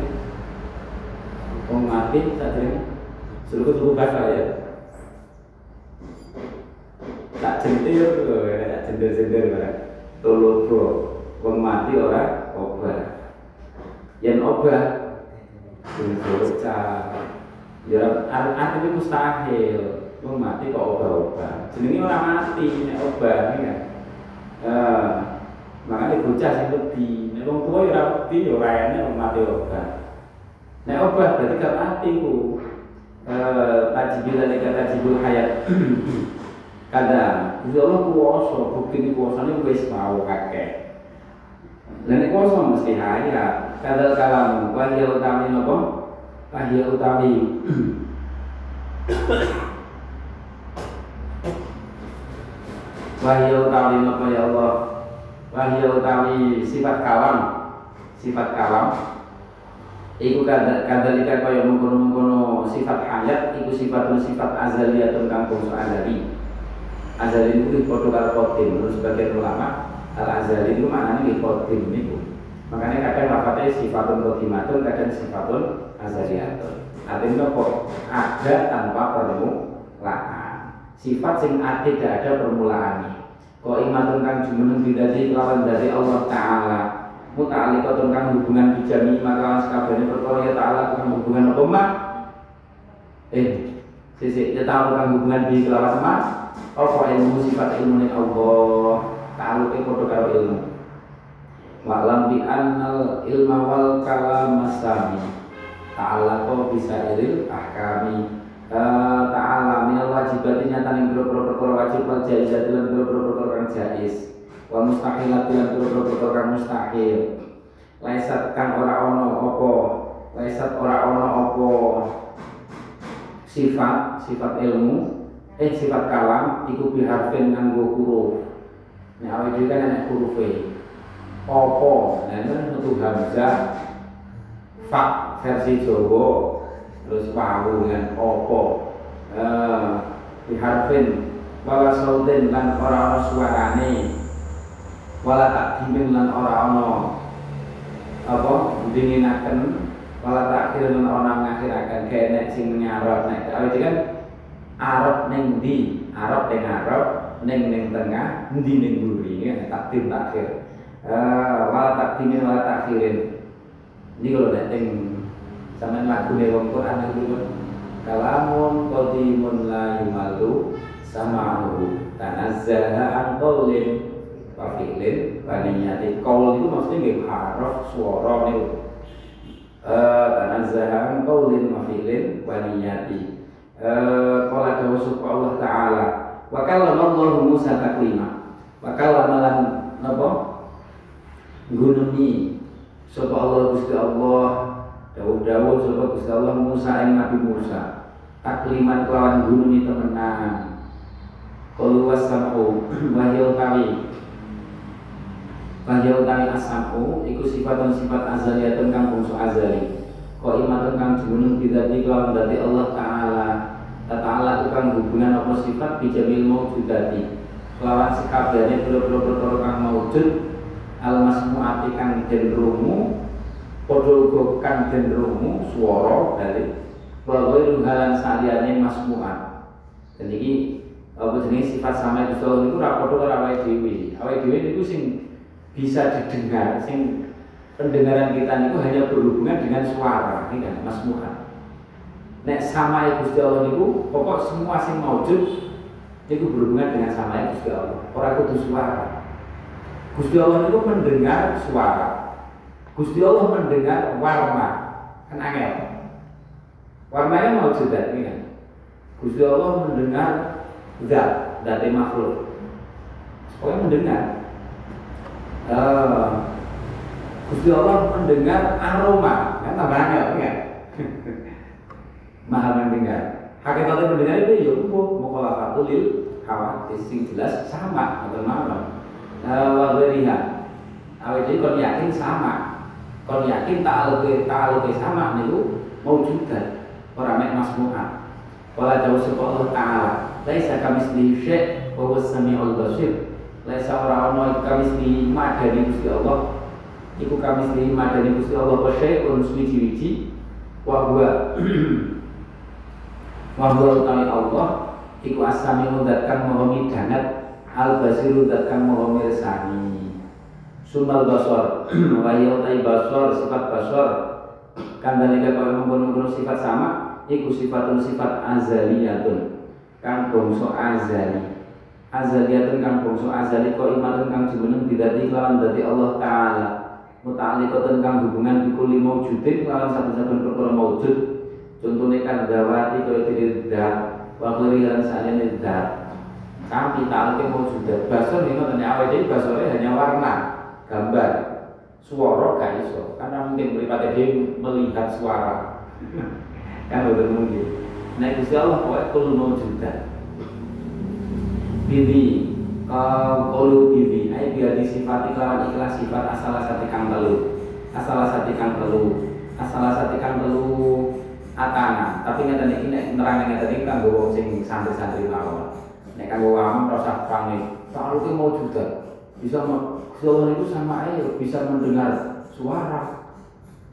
wong mati tak jenenge suruh tuku bahasa ya. Tak jentil tak jentil-jentil barang. Tolobo wong mati ora obat yang obat bocah. Ya artinya mustahil. Wong mati kok obah-obah. Jenenge ora mati nek obah ya eh makanya bocah sing wedi. Nek wong tuwa ya ora wedi ya ora mati obah nek obah berarti gak mati ku eh tajibul dan tajibul hayat. [CLEARS THROAT] Kada Insya Allah kuasa bukti ini kuasanya wis mau kakek. Dan kuasa mesti hayat. Kadal kalam wahya utami nopo? Wahya utawi wahya utawi napa ya Allah? Wahya utawi sifat kalam. Sifat kalam Iku kadalika kaya mengkono-mengkono sifat hayat Iku sifatun sifat azaliyatun kang bangsa azali. Azali itu padha karo qadim menurut sebagian ulama al azali itu maknanya di qadim niku. Makanya kadang lafadznya sifatun qadimatun kadang sifatun azaliyatun. Artinya kok ada tanpa permulaan. Sifat sing tidak ada permulaannya kok imatun kang jumeneng bidati kelawan dari Allah Ta'ala muta'alikatun kang hubungan bijami maka sekabehane perkara ya Ta'ala kang hubungan apa mak eh sisi ya tahu kang hubungan di kelawan mak apa ilmu sifat ilmu Allah? Ta'aluk padha karo ilmu. Wa'lam bi annal ilma wal kalam masami Ta'ala bisa iril ahkami? Uh, Ta'ala minal wajibat nyata boro perkara wajib wal jaizat perkara kang jaiz wa mustahilat lan kang mustahil Laisat kang ora ono apa? Laisat ora ono apa? Sifat sifat ilmu eh sifat kalam iku biharfin nganggo huruf. Nah, awal juga kan ada huruf E opo nah metu hamzah fa versi Jawa terus pawu dengan opo eh diharfin wala saudin lan ora ana suarane wala takdimin lan ora ana apa dinginaken wala takhir lan ora ngakhiraken kene sing nyarot nek awit kan? Arab ning di Arab ning Arab ning ning tengah ndi ning mburi ya takdir takhir. Uh, wala takdimin wala takhirin ini kalau dateng sama lagu nih wong Quran itu kalamun qadimun la yumalu sama'uhu tanazzaha an qawlin wa fi'lin wa niyati qaul itu maksudnya nggih harf swara niku eh tanazzaha an qawlin wa fi'lin wa niyati. Eh qala tawassul Allah taala wa kallama Allah Musa taklima. Wa kallama lan napa? Gunungi sapa Allah Gusti Allah dawuh-dawuh sapa Gusti Allah Musa ing Nabi Musa. Takliman kelawan gunungi temenan. Qalu wasamu [CLEARS THROAT] wahyul kami wahyul kami asamu iku sifat sifat azaliyatun kang bangsa azali. Kok iman kang gunung bidati kelawan dati Allah Ta'ala. Ta'ala itu kang hubungan apa sifat? Bijamil maujudati kelawan sekabehane boro-boro perkara kang maujud al masmuati kang den uga kang den swara dari wa ghairu halan saliyane masmuat. Dan iki apa jenis sifat sama itu itu karo awake dhewe. Awake dhewe niku sing bisa didengar sing pendengaran kita niku hanya berhubungan dengan suara ini kan masmuat nek sama Gusti Allah niku pokok semua sing maujud itu berhubungan dengan sama Gusti Allah ora kudu suara Gusti Allah itu mendengar suara. Gusti Allah mendengar warna. Kan angel. Warnanya mau juga ini kan. Gusti Allah mendengar zat, zat makhluk. Pokoknya mendengar. Uh, Gusti Allah mendengar aroma, kan tambah angel [LAUGHS] kan. Maha mendengar. Hakikatnya mendengar itu ya mau mukhalafatul lil hawa sing jelas sama atau mana wa ghiriha awet jadi kon yakin sama. Kon yakin ta'aluke ta'aluke sama niku maujudan ora mek masmu'ah. Wala jauh sapa Allah Ta'ala. Laisa kamisli syek Wa huwa sami'ul basir Laisa ora ono kamisli madani Gusti Allah. Iku kamisli madani Gusti Allah Wa syekun suwiji-wiji Wa huwa [CLEARS THROAT] Wa huwa Allah. Iku asami mudatkan mohomi danat al basiru dat kang maha mirsani. Sumal basor [CLEARS THROAT] wa yautai basor sifat basor kan dalika kaya mengkono sifat sama iku sifatun sifat azaliyatun. Kang bangsa azali azaliyatun kang bangsa azali kok imatun kang jumeneng didati kelawan dadi Allah taala. Muta'alliqatun kang hubungan bikuli maujudin kelawan satu-satu perkara maujud contohnya kan dawati kaya diri dat wa khiri lan saliyane dat tarik mau sudah basur ini ngoten awal jadi basurnya hanya warna gambar suara gak iso. Karena mungkin beripati dia melihat suara. [LAUGHS] Kan betul mungkin. Nah itu Allah pokoknya kul mau juga bibi kalau bibi. Ayo biar disifati kelawan ikhlas sifat asal sati kang telu. Asal sati kang telu. Asal sati kang telu atana. Tapi nggak tadi ini nerangin tadi kan gue sing santri-santri mawon. Nek kanggo awam ora usah panik kalau itu mau juga bisa Allah itu sama air bisa mendengar suara.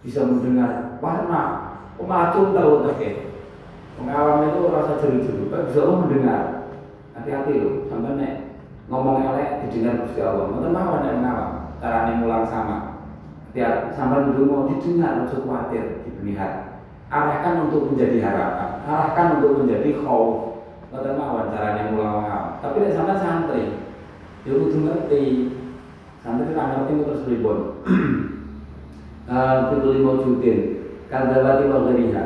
Bisa mendengar warna. Pemacun tahu terkait pengawam itu rasa jeru-jeru bisa Allah mendengar hati-hati loh. Sampai nek ngomong elek didengar Gusti Allah. Mboten mawon nek ngawam carane mulang sama. Tiap sampai dulu mau didengar ojo khawatir dilihat arahkan untuk menjadi harapan. Arahkan untuk menjadi khauf. Mboten mawon carane mulang tapi nek sampai santri ya kudu ngerti. Santri tak ngerti terus ribon Fitul [CLEARS THROAT] lima judin Kandawati wa ghariha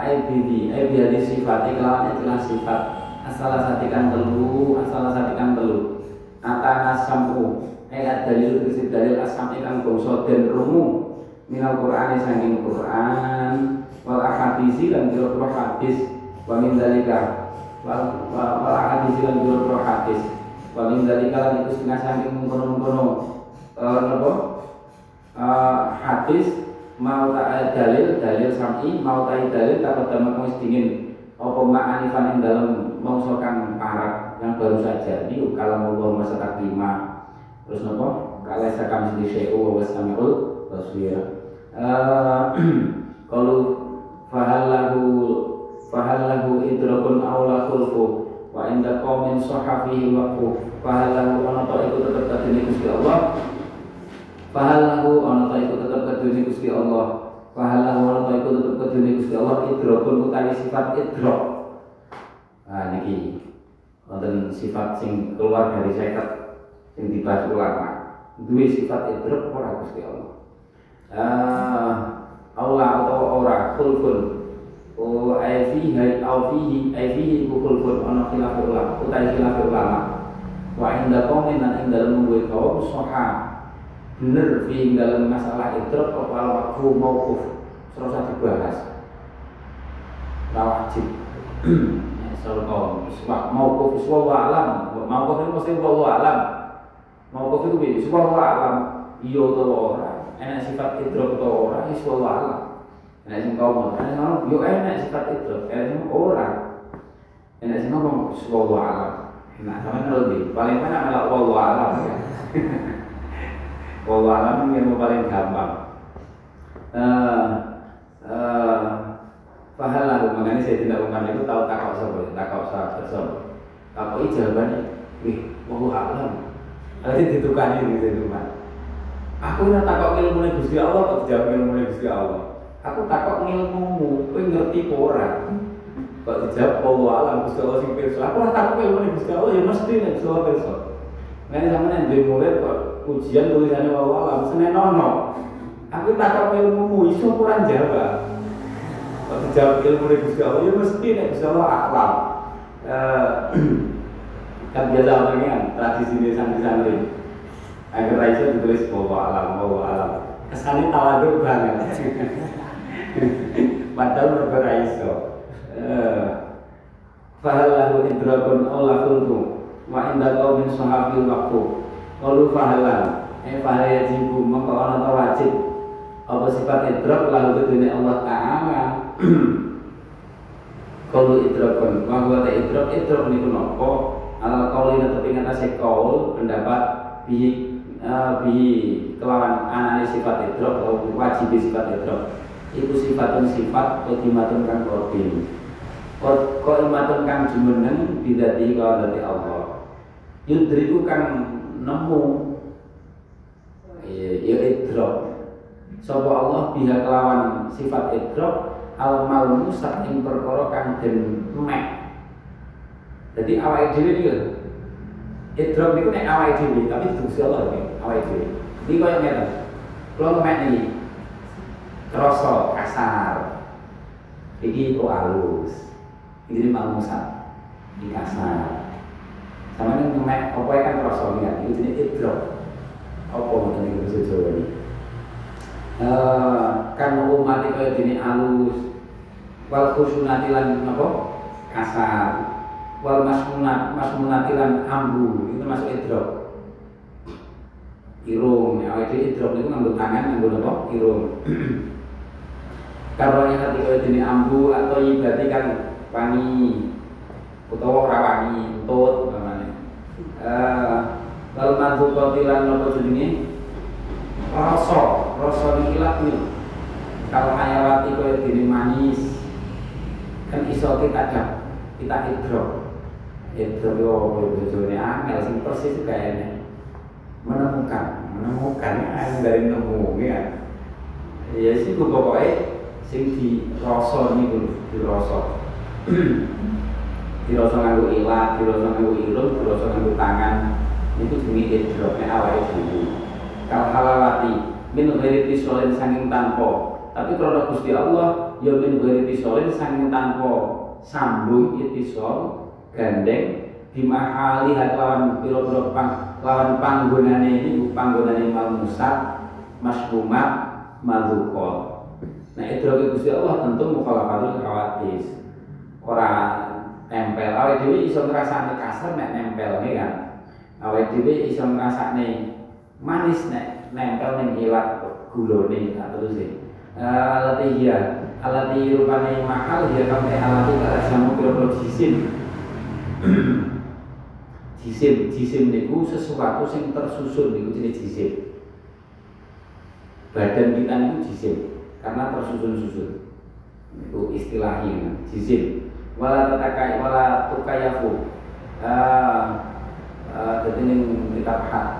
IBD IBD sifat Iklawan itulah sifat Asalah satikan telu Asalah satikan telu. Atana sampu Ayat dalil Kisi dalil asam ikan bongso dan rumu. Minal Qur'ani sangking Qur'an. Wal ahadisi dan kira-kira hadis. Wa min dalika Wal ahadisi dan kira-kira hadis. Wa min dalika lan itu setengah sangking mengkono-mengkono. Napa? uh, hadis. Mau tak dalil dalil sami. Mau tak dalil tak kau dingin. Apa ma'anifan yang dalam mongsokan parat yang baru saja. Ini kalau mau masa taklima terus nopo? Kalau saya kami sendiri syai'u wa wasami'ul basir [CLEARS THROAT] kalau fahallahu fahallahu idrakun awla khulfu wa inda qawmin sahafihi waqfu. Fahallahu wa nata itu tetap tadi Gusti Allah. Pahalahu ana ta iku tetep kedune Gusti Allah. Pahalahu ana ta iku tetep kedune Gusti Allah. Idrokun utawi sifat idrok. Nah niki. Wonten sifat sing keluar dari seket sing dibahas ulama. Duwe sifat idrok ora Gusti Allah. Ah Allah atau ora khulfun. Oh, ai fihi au fihi ai fihi khulfun. Ana khilaf ulama utawi khilaf ulama. Wa inda qaumin lan ing dalem kaum soha. Bener fi dalam masalah itu kepala waktu maukuf terus dibahas. Wajib [CLEARS THROAT] soal kaum maukuf semua alam maukuf itu mesti wa alam maukuf itu bi semua alam iya atau orang enak sifat atau orang itu semua alam enak sing kaum enak sing yo enak sifat itu enak sing orang enak sing ngomong semua alam nah sama kalau di paling mana malah wa alam ya [LAUGHS] Wawalam yang paling gampang. Uh, uh, Pahala makanya saya tidak umpan itu tahu takau sahabat, takau sahabat sahabat. Takau jawabannya, wih, mau alam. Nanti ditukani gitu teman. Aku udah takau ilmu nih gusti Allah, kok dijawab ilmu nih gusti Allah. Aku takau ilmumu, kau ngerti orang. Kok dijawab Allah alam gusti Allah sing pirsa. Aku udah takau ilmu nih gusti Allah, ya mesti nih gusti Allah pirsa. Nanti sama nih mulai kok ujian tulisannya wa alam senen nono aku tak ilmu iso kurang Jawa dijawab ilmu dari Gusti Allah ya mesti nek Gusti Allah aklam eh, [CLEARS THROAT] kan biasa orangnya tradisi ini santri-santri. Agar Raisa ditulis bahwa alam bahwa alam. Kesannya tawaduk banget. [LAUGHS] Padahal berbeda iso eh, fahalahu idrakun Allah kultu wa inda qaumin sahabil waqfu. Kalu fahalan Eh fahala yajibu orang tahu wajib Apa sifat idrak lalu kedua Allah Ta'ala [CLEARS THROAT] Kalu idrakun Bahwa ada idrak Idrak ini kenapa Alal kaulina tapi ngatasi kaul Pendapat Bihi uh, Bihi Kelawan anani sifat idrak Atau wajib sifat idrak. Itu sifatun sifat Kodimatun kan kodim Kodimatun kan jumeneng Bidati kalau dari Allah. Yudriku kan nemu. Ya, ya idrok sapa Allah biha kelawan sifat idrok al malmu ing perkara kang den mek. Jadi awake dhewe iki idrok niku nek awake dhewe tapi Gusti Allah iki awake dhewe. Iki koyo ngeten kula mek niki. Krasa kasar. Iki kok halus. Ini malmusa ini kasar. Sama ini ngemek apa kan rasa lihat itu jenis idrok. Apa mungkin itu bahasa Jawa ini kan umat itu jenis alus wal khusunati lan apa? Kasar. Wal masmunat masmunati lan ambu itu masuk idrok. Irung. Ya itu idrok itu ngambil tangan ngambil apa? Irung. [CLEARS THROAT] Kalau yang hati kaya jenis ambu atau ibati kan wangi. Utawa rawangi entut umpamane eh kalau mantu kotilan nopo jenenge? Rasa. Rasa niki nih kalau ayawati kaya dene manis kan iso kita ada kita hidro. Hidro yo bojone angel sing persis kayaknya menemukan menemukan yang dari nemu ya. Ya sih pokoknya sing di rasa niku di rasa di rasa nganggo ilat di rasa nganggo irung di rasa nganggo tangan. Itu jenenge idroknya awake dhewe. Kal halalati min ghairi tisolin sanging tanpa. Tapi kalau Gusti Allah ya min ghairi tisolin sanging tanpa sambung itisol gandeng di mahali lawan piro-piro pang lawan panggonane ini panggonane mal musab masbumat madukol nah itu lagi Gusti Allah tentu mukhalafatul khawatis orang nempel. Awet dewi iso ngrasani kasar nek nempel nih kan? Awet dewi iso ngrasani manis nek nempel ning ilat gulone tak terus sih alat iya alat rupane mahal dia pakai alat itu sama kira-kira jisim jisim jisim niku sesuatu yang tersusun niku jenis jisim badan kita niku jisim karena tersusun-susun. Itu istilahnya jisim wala tatakai wala tukayafu. Uh, jadi ini kita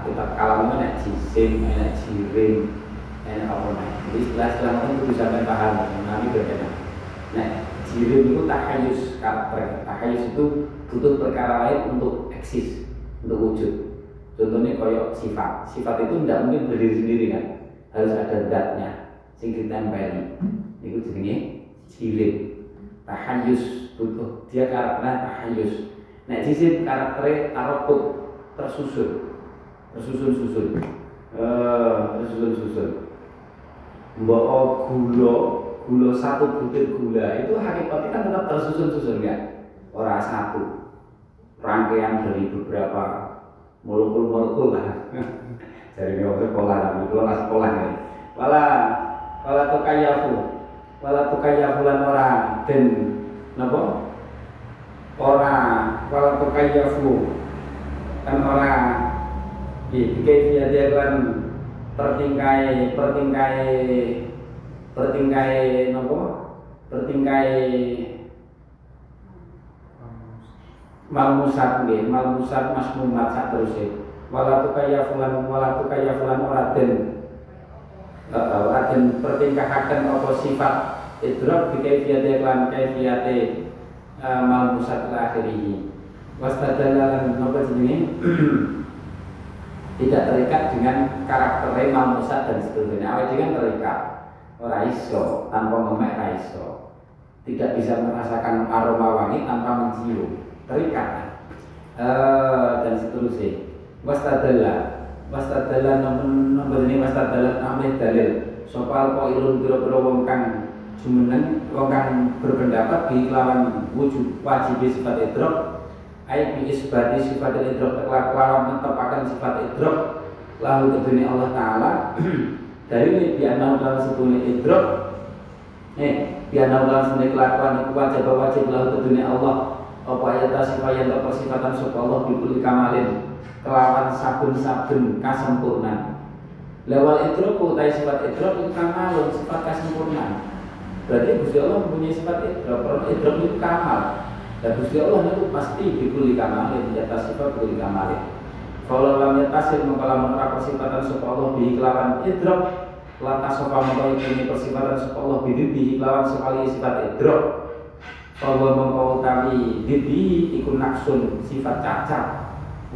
kita kalam ini jisim enak jirim enak apa nih jadi istilah-istilah itu bisa paham nanti berbeda. Nah jirim itu tahayus karakter tahayus itu butuh perkara lain untuk eksis untuk wujud. Contohnya koyok sifat. Sifat itu tidak mungkin berdiri sendiri kan? Harus ada zatnya sing ditempeli. Itu jenenge jirim. Tahayus butuh. Dia karakternya tahayus nah jisim karakternya tarokut tersusun. Tersusun-susun. Eh, tersusun-susun mbok gula gula satu butir gula. Itu hakikatnya kan tetap tersusun-susun kan orang satu. Rangkaian dari beberapa molekul-molekul lah. [LAUGHS] Dari waktu sekolah tapi sekolah sekolah ya wala wala tukayafu. Wala tukayafu lan ora den napa? Ora wala tukayafu. Kan ora di dikai dia kan pertingkai pertingkai pertingkai napa pertingkai mal musad nggih. Mal musad masmumat sak teruse wala tukaya fulan wala tukaya fulan ora den ora den pertingkahaken apa sifat idrok bi kaifiyate lan kaifiyate mal musad akhirih wastadalan napa jenenge [CLEARS THROAT] tidak terikat dengan karakter mal musad dan seterusnya. Awet dengan terikat. Ora iso tanpa memek iso. Tidak bisa merasakan aroma wangi tanpa mencium. Terikat. Uh, dan seterusnya. Wastadalla wastadalla nomor nomor ini wastadalla amrih dalil. Sopal ko ilun biro-biro wong kang jumeneng wong kang berpendapat di lawan wujud wajib sifat idrok ai bi isbati sifat idrok kelawan mentepakan sifat idrok lalu kedune Allah taala. [CLEARS THROAT] Dari ini biana dalam sebuah idrok eh biana dalam sebuah kelakuan wajib wajib lalu kedune Allah. Apa ayat yang tak persifatan sapa Allah bikul kamalin. Kelawan sabun-sabun kasempurnan lewat idrok utai sifat idrok itu kamalun sifat kasempurnan berarti Gusti Allah mempunyai sifat idrok idrok itu kamal dan Gusti Allah itu pasti bikul kamalin di atas sifat bikul kamalin. Kalau lam yatasir mengkalam ora persifatan sapa Allah bi kelawan idrok lantas sapa mengkalam persifatan sapa Allah bi kelawan sekali sifat idrok bahwa mengkau tali didi ikut naksun sifat cacat.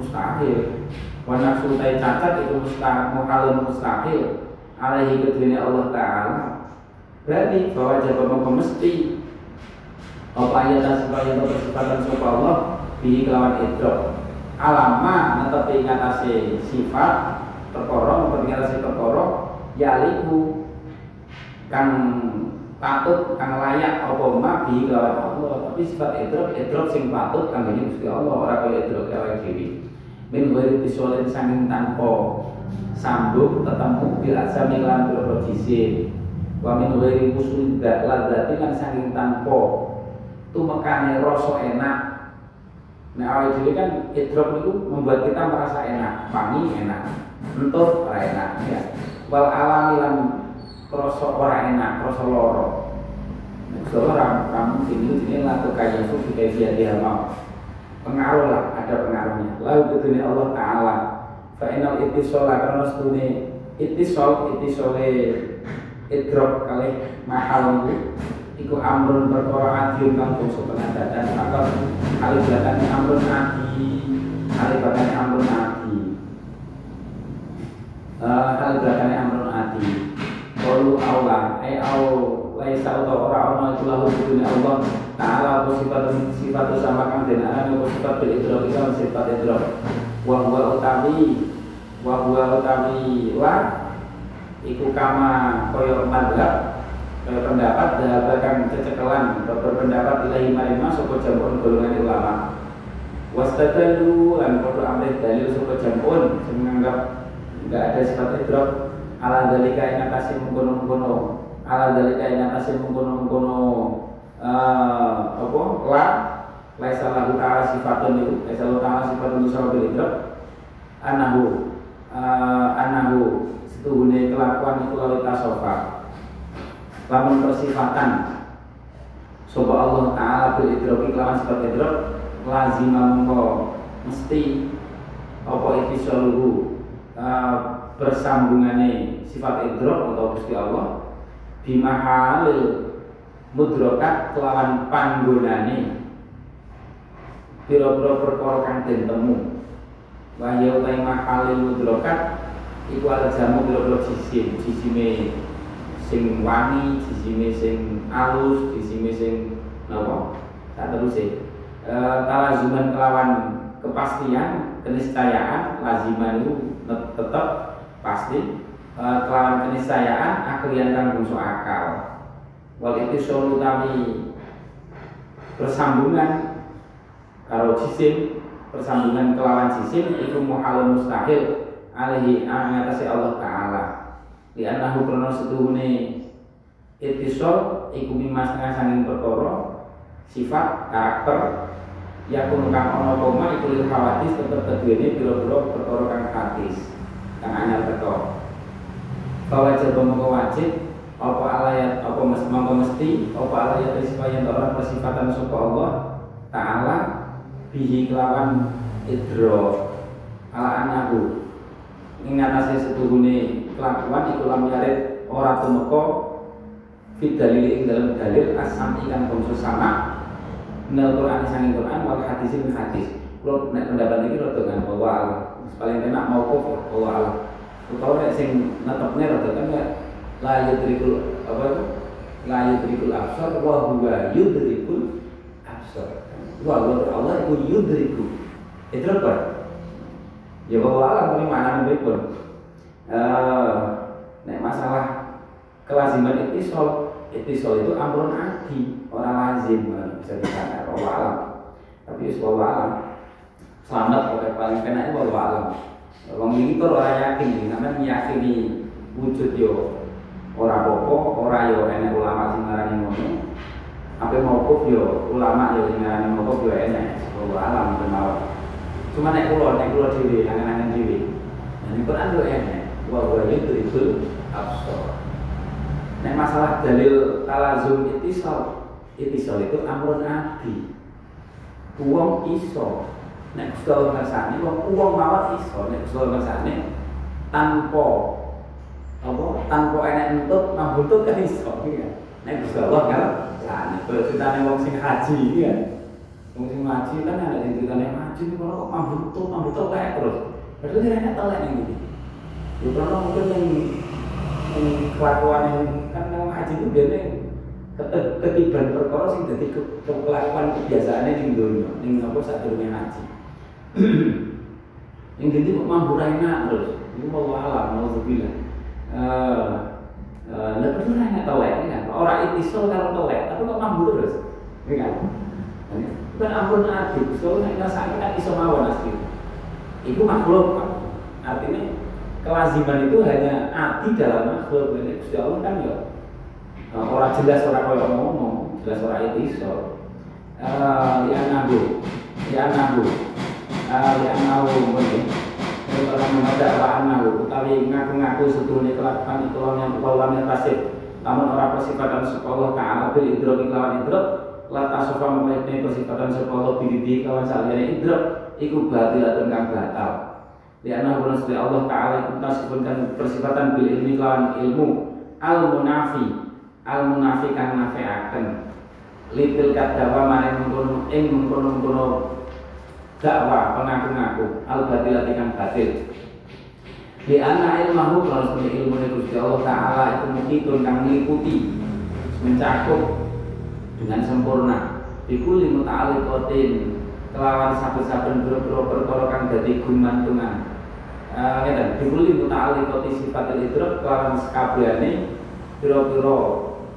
Mustahil. Wa naksun cacat itu mustahil muhalun mustahil. Alaihi kedunia Allah Ta'ala. Berarti bahwa jawaban mesti apa ayat supaya bersifatan sapa Allah bi kelawan idrok. Alama netepi ngatasi sifat perkara ngatasi perkara yaliku kang patut kang layak apa ma bi lawan Allah. Tapi sifat idrok idrok sing patut kang ini Gusti Allah ora kaya idrok awake dhewe. Min ghairi bisolin sanging tanpa sambung ketemu bil azami lan pira jisim wa min ghairi musulin sanging tanpa tumekane rasa enak Nah awal dulu kan idrok itu membuat kita merasa enak, wangi enak, entut ora enak ya. Wal alami lan ora enak, kroso loro. Kalau orang kamu sini sini laku kaya itu kita dia dia mau pengaruh lah ada pengaruhnya. Lalu dunia Allah Taala. Fa'inal itisola karena studi itisol itisole idrok kali mahal itu iku amrun perkara adiun kang bangsa penadadan maka alibatan amrun adi. Alibatan amrun adi. Uh, alibatan amrun adi. Qalu Allah ay au laisa utawa ora ana iku lahu dunya Allah. Taala apa sifat sifat sama kang den aran apa sifat bil idrak iku sifat idrak. Wa huwa utawi wa huwa utawi wa iku kama kaya madhab pendapat dahabakan cecekelan berpendapat ilahi marimah soko jampun golongan ulama wastadalu lan kodo amrih dalil soko jampun. Menganggap tidak ada sifat idrok. Ala dalika ing atase mengkono-mengkono. Ala dalika ing atase mengkono-mengkono. Uh, apa? La laisa lahu ta'ala sifatun itu. Laisa lahu ta'ala sifatun idrok? Anahu. Uh, anahu. Setuhune kelakuan itu lalu tasofa lamun persifatan Sobat Allah Ta'ala bil idroki kelawan sebab idrok lazima mengko mesti apa itu uh, bersambungane sifat idrok atau Gusti Allah bimahalil mudrokat kelawan panggonane. Pira-pira perkara kang den temu. Wa ya mahalil mudrokat iku jamu pira-pira sisi sisine sing wangi, sisine sing alus, sisine sing napa? Tak terus e. talazuman kelawan kepastian, keniscayaan, laziman itu tetap pasti e, kelawan keniscayaan aklian kang bungsu akal. Wal itu solo tami bersambungan kalau jisim bersambungan kelawan jisim itu muhal mustahil alaihi angatasi Allah Ta'ala di anahu krono setuhune itisol iku mimas tengah sanging perkara sifat karakter ya kuno kang ana koma iku lil hawadis tetep keduwene pira-pira perkara kang hadis kang anyar teko. Coba mengko wajib apa alayat apa mesti mongko mesti apa alayat supaya ora persifatan sapa Allah taala bihi kelawan idro ala anahu ing atase setuhune kelakuan iku lam yarid ora tumeka fit dalil ing dalam dalil asam ikan bangsa sama. Nel Quran sanging Quran wal hadis ing hadis. Kula nek pendapat iki rada dengan bahwa paling enak mau kok bahwa Allah utawa nek sing netepne rada kan ya la yudrikul apa itu? La yudrikul absar wa huwa yudrikul absar. Wa Allah itu yudriku. Itu apa? Ya bahwa alam ini mana pun uh, nek masalah kelaziman itisol itisol itu amrun adi orang lazim bisa dikatakan bahwa alam tapi bahwa alam selamat pokoknya paling kena itu bahwa alam Wong ini tuh orang yakin, namanya meyakini wujud yo ora popo, ora yo enek ulama sing ngarani ngono. Apa mau yo ulama yo sing ngarani mokuf yo enek, bahwa alam kemawon. Cuma naik pulau, naik pulau angan-angan diri. Nah, ini Quran itu enak. Wa wa itu itu absor. Nah, masalah dalil talazum itisal, itisal itu amrun adi. Uang iso. Nek Gusti Allah wong uang mawon iso. Nek Gusti Allah tanpa apa tanpa enak entut mabutut kan iso iya. Nek Gusti Allah ngersani. Kalau ceritane wong sing haji iya. Wong sing ngaji kan ada ngaji kalau kok mabuk tuh kayak terus. Berarti dia hanya telek gitu. Ya karena mungkin yang yang kelakuan yang kan yang ngaji itu biasanya ketiban perkara sing dadi kelakuan kebiasaannya ning donya ning apa sadurunge ngaji. yang jadi kok mabuk enak terus. Itu mau alam, mau sebilah. Eh, Nah, betul hanya telek kan. Orang itisol kalau telek, tapi kok mabuk terus. Ini kan? Bukan ampun adil, kalau nek ngrasake kan iso mawon asli. Itu makhluk. Artinya kelaziman itu hanya adi dalam makhluk. Ini Gusti Allah kan ya orang jelas orang kaya ngomong, jelas orang itu iso. anahu li anahu uh, li anahu mungkin orang mengadak wa anahu utawi ngaku-ngaku sedune kelakuan itu yang yang tasib namun orang persifatan sekolah ta'ala bil idrok iklawan idrok. Lata sofa memiliki persifatan sekolah bididi kawan saliyane idrok. Iku batilatun kang batal Lianna bulan seperti Allah Ta'ala itu tasifun kan persifatan bil ilmi kawan ilmu. Al munafi al munafi kang nafeaken. Litil kadawa maring mengkono ing mengkono-mengkono dakwah pengaku-ngaku. Al batil kang batil. Di anna ilmahu kalau seperti ilmu itu Allah Ta'ala itu mengikut kang meliputi mencakup dengan sempurna. Bikuli muta'alikotin kelawan saben-saben biro-biro perkara kang gumantungan ngeten bikuli muta'alikoti sifat idrok kelawan sekabehane biro-biro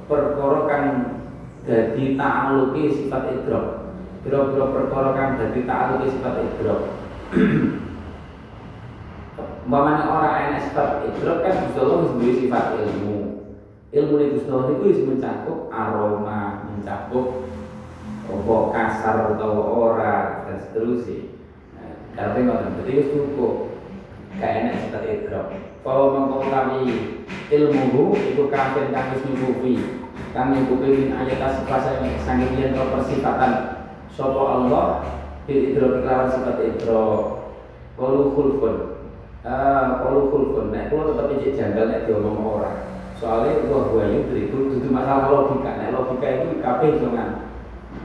perkara kang dadi ta'aluki sifat idrok biro-biro perkara kang dadi ta'aluki sifat Umpamanya orang enak sifat idrok kan Gusti Allah sifat ilmu. Ilmu Gusti Allah itu mencakup aroma, mencakup apa kasar atau ora dan seterusnya. Nah, karena ngoten. Berarti wis cukup gak enak seperti itu kalau kami ilmu itu kafir wis nyukupi kang nyukupi min ayat asifat yang sangat lian persifatan sopo Allah bil idrok kelawan sifat idrok kalau khulfun. Kalau khulfun. Nah itu tetap ijek janggal nek diomong orang. Soalnya wah gua itu itu masalah logika. Nah logika itu kabeh jangan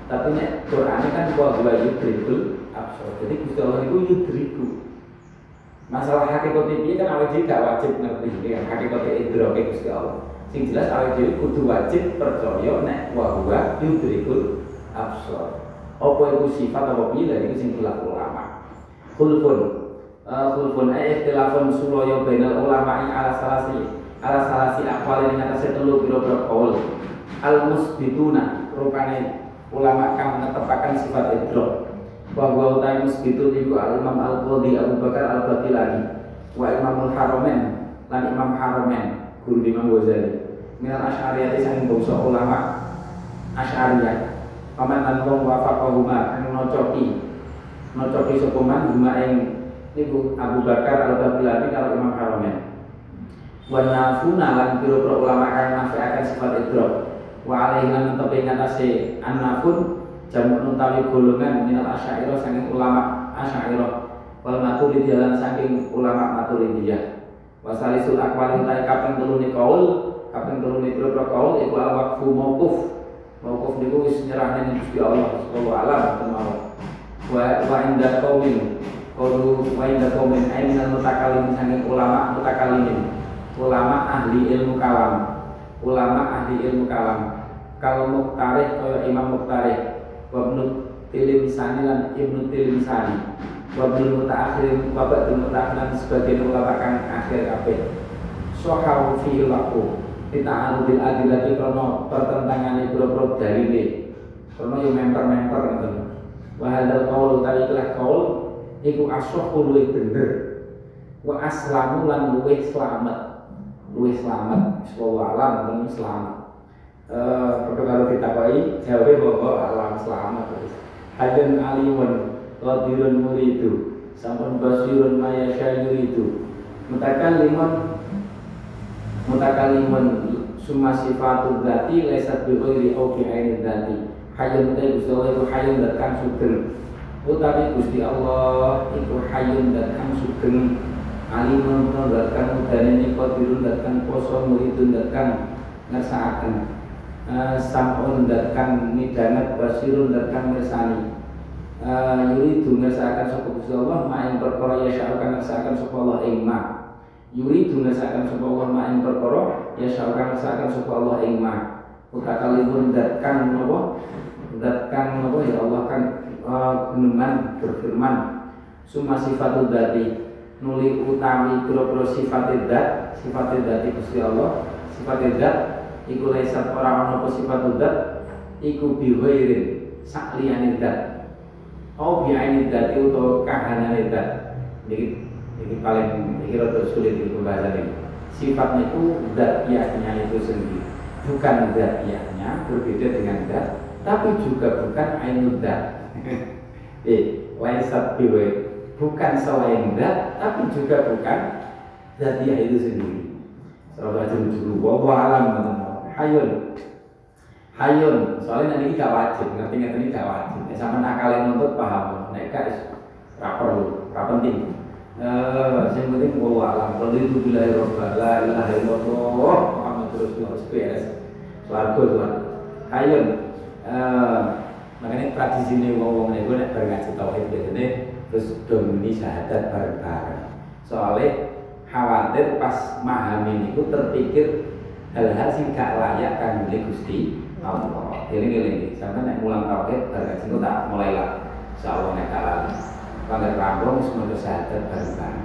tapi nek Quran kan wa huwa yudrikul absar. Jadi Gusti Allah itu yudriku. Masalah hakikat ini kan awal gak wajib ngerti ya hakikat idroke Gusti Allah. Sing jelas awal dhewe kudu wajib percaya nek wa huwa yudrikul absar. Apa itu sifat apa piye itu sing khilaf ulama. Khulfun uh, khulfun ay ikhtilafun sulaya bainal ulama ala salasi ala salasi aqwal ing atase telu pira-pira qaul. Al musbituna rupane ulama kang menetapkan sifat idrok bahwa utai musbitul ibu al imam al qadi Abu Bakar al Batilani wa imamul haromen lan imam haromen guru imam Ghazali. Minal asyariyati sang bangsa ulama asyariyah. Paman lan wong wafaqahuma kang nocoki. Nocoki sopeman huma ing niku Abu Bakar al Batilani kalau imam haromen. Wa nafuna lan pira ulama kang nafiaken sifat idrok. Wa alaihi lan tepi ngatasé annafun jamu nuntawi golongan minal asyairah saking ulama asyairah. Wal maturidi lan saking ulama maturidiyah. Wasalisul akwali utai kaping telu ni kaul kaping telu ni pira kaul iku al waqfu mauquf mauquf niku wis nyerahne ning Gusti Allah sallallahu alam temawon wa wa inda qaumin qalu wa inda qaumin ainal mutakallim saking ulama mutakallimin ulama ahli ilmu kalam. Ulama ahli ilmu kalam. Kalau muktarih kaya Imam Muktarih wabnu tilim sani lan ibnu tilim sani wabnu mutaakhirin wabadul mutaakhirin sebagian ulama kang akhir kabeh. Sohau fi laku dita'arudil adilati krono pertentangan ibro-ibro dalile. Krono yang memper-memper gitu wahadal kaul tadi ikhlas kaul iku asohu luwih bener. Wa aslamu lan luwih selamat luwih selamat alam dan selamat eh uh, kalau ditakai jawabnya bahwa alam selamat hajan alimun qadirun muridu sampun basirun maya yuridu mutakan limun mutakan limun summa sifatu dati lesat bi ghairi au bi aini dati. Hayun ta Gusti Allah itu hayun dan kang sugeng. Utawi Gusti Allah itu hayun dan kang sugeng. Alimun datang udane niko dirun datang poso muridun datang ngersaaken sampun datang midanget basirun datang mirsani. Uh, yuridu ngersaaken sapa Gusti Allah main perkara ya syaukan ngersaaken sapa Allah ing ma. Yuridu ngersaaken sapa Allah main perkara ya syaukan ngersaaken sapa Allah ing ma. Utakalipun datang napa? Datang napa? Ya Allah kan uh, berfirman. Summa sifatul dati nuli utami pira-pira sifat zat sifat Allah. Sifat zat iku laisa ora apa sifat zat iku bi ghairin sakliyane zat. Au bi aini zat utawa kahanane zat. Iki iki paling iki rada sulit itu bahasa ini. Sifatnya itu zat itu sendiri. Bukan zat berbeda dengan zat tapi juga bukan ainudat [LAUGHS] eh laisat biwe bukan selain dat tapi juga bukan dia itu sendiri. Salah dulu dulu wa alam hayun. Hayun. Soalnya nanti gak wajib ngerti ngerti ini gak wajib? Ya, sama nakalin untuk paham. Nek gak ra perlu ra penting. Eh sing penting wa alam. Kalau itu bila la ilaha illallah Muhammad Rasulullah beres. Swarga swarga. Hayun. Eh makanya tradisi ini wong-wong ini gue nek ngaji tauhid biasanya terus domini syahadat bareng-bareng. Soalnya khawatir pas memahami itu terpikir hal-hal sing gak layak kan oleh Gusti Allah. Ini ini sampai nek mulang tauhid bareng sing tak mulai lah. Insyaallah nek kalah. Kalau rambung semua kesehatan bareng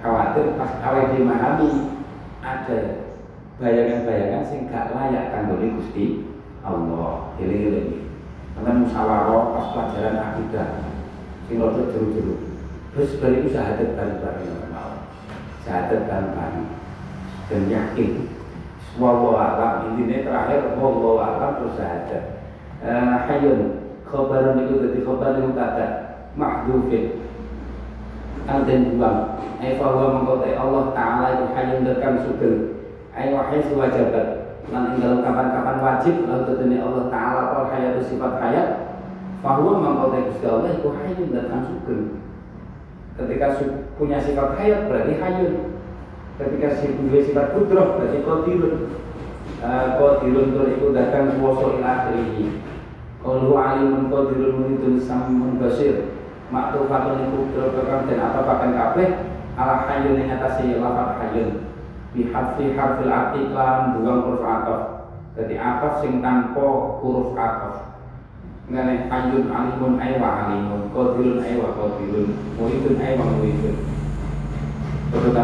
Khawatir pas awal dimahami ada bayangan-bayangan sing gak layak kan oleh Gusti Allah. Ini ini. Sampai musyawarah pas pelajaran akidah sing rada jero-jero. Terus balik syahadat bareng-bareng syahadat bareng-bareng dan yakin wallahu alam intinya terakhir wallahu alam terus syahadat uh, hayun khabaran itu jadi khabar itu kata mahdufin kang den buang. Ai bahwa mengkotai Allah taala itu hayun dekam sugeng. Ai wahai sewajabat. Lan ing kapan-kapan wajib lalu tetene Allah taala al hayatu sifat hayat. Bahwa mengkotai Gusti Allah itu hayun dekam sugeng. Ketika punya sifat hayat berarti hayun ketika si punya sifat kudroh berarti kodirun qadirun tur iku datang kuwasa ila akhirih Qalu alimun qadirun muridun samun basir maktufatun iku berkekang dan apa bahkan kabeh ala hayyun ing atase lafat hayyun. Bi harfi harfil ati lan buang huruf ataf dadi ataf sing tanpa huruf ataf ngene hayyun alimun ay wa alimun qadirun ay wa qadirun muridun ay wa muridun. Betul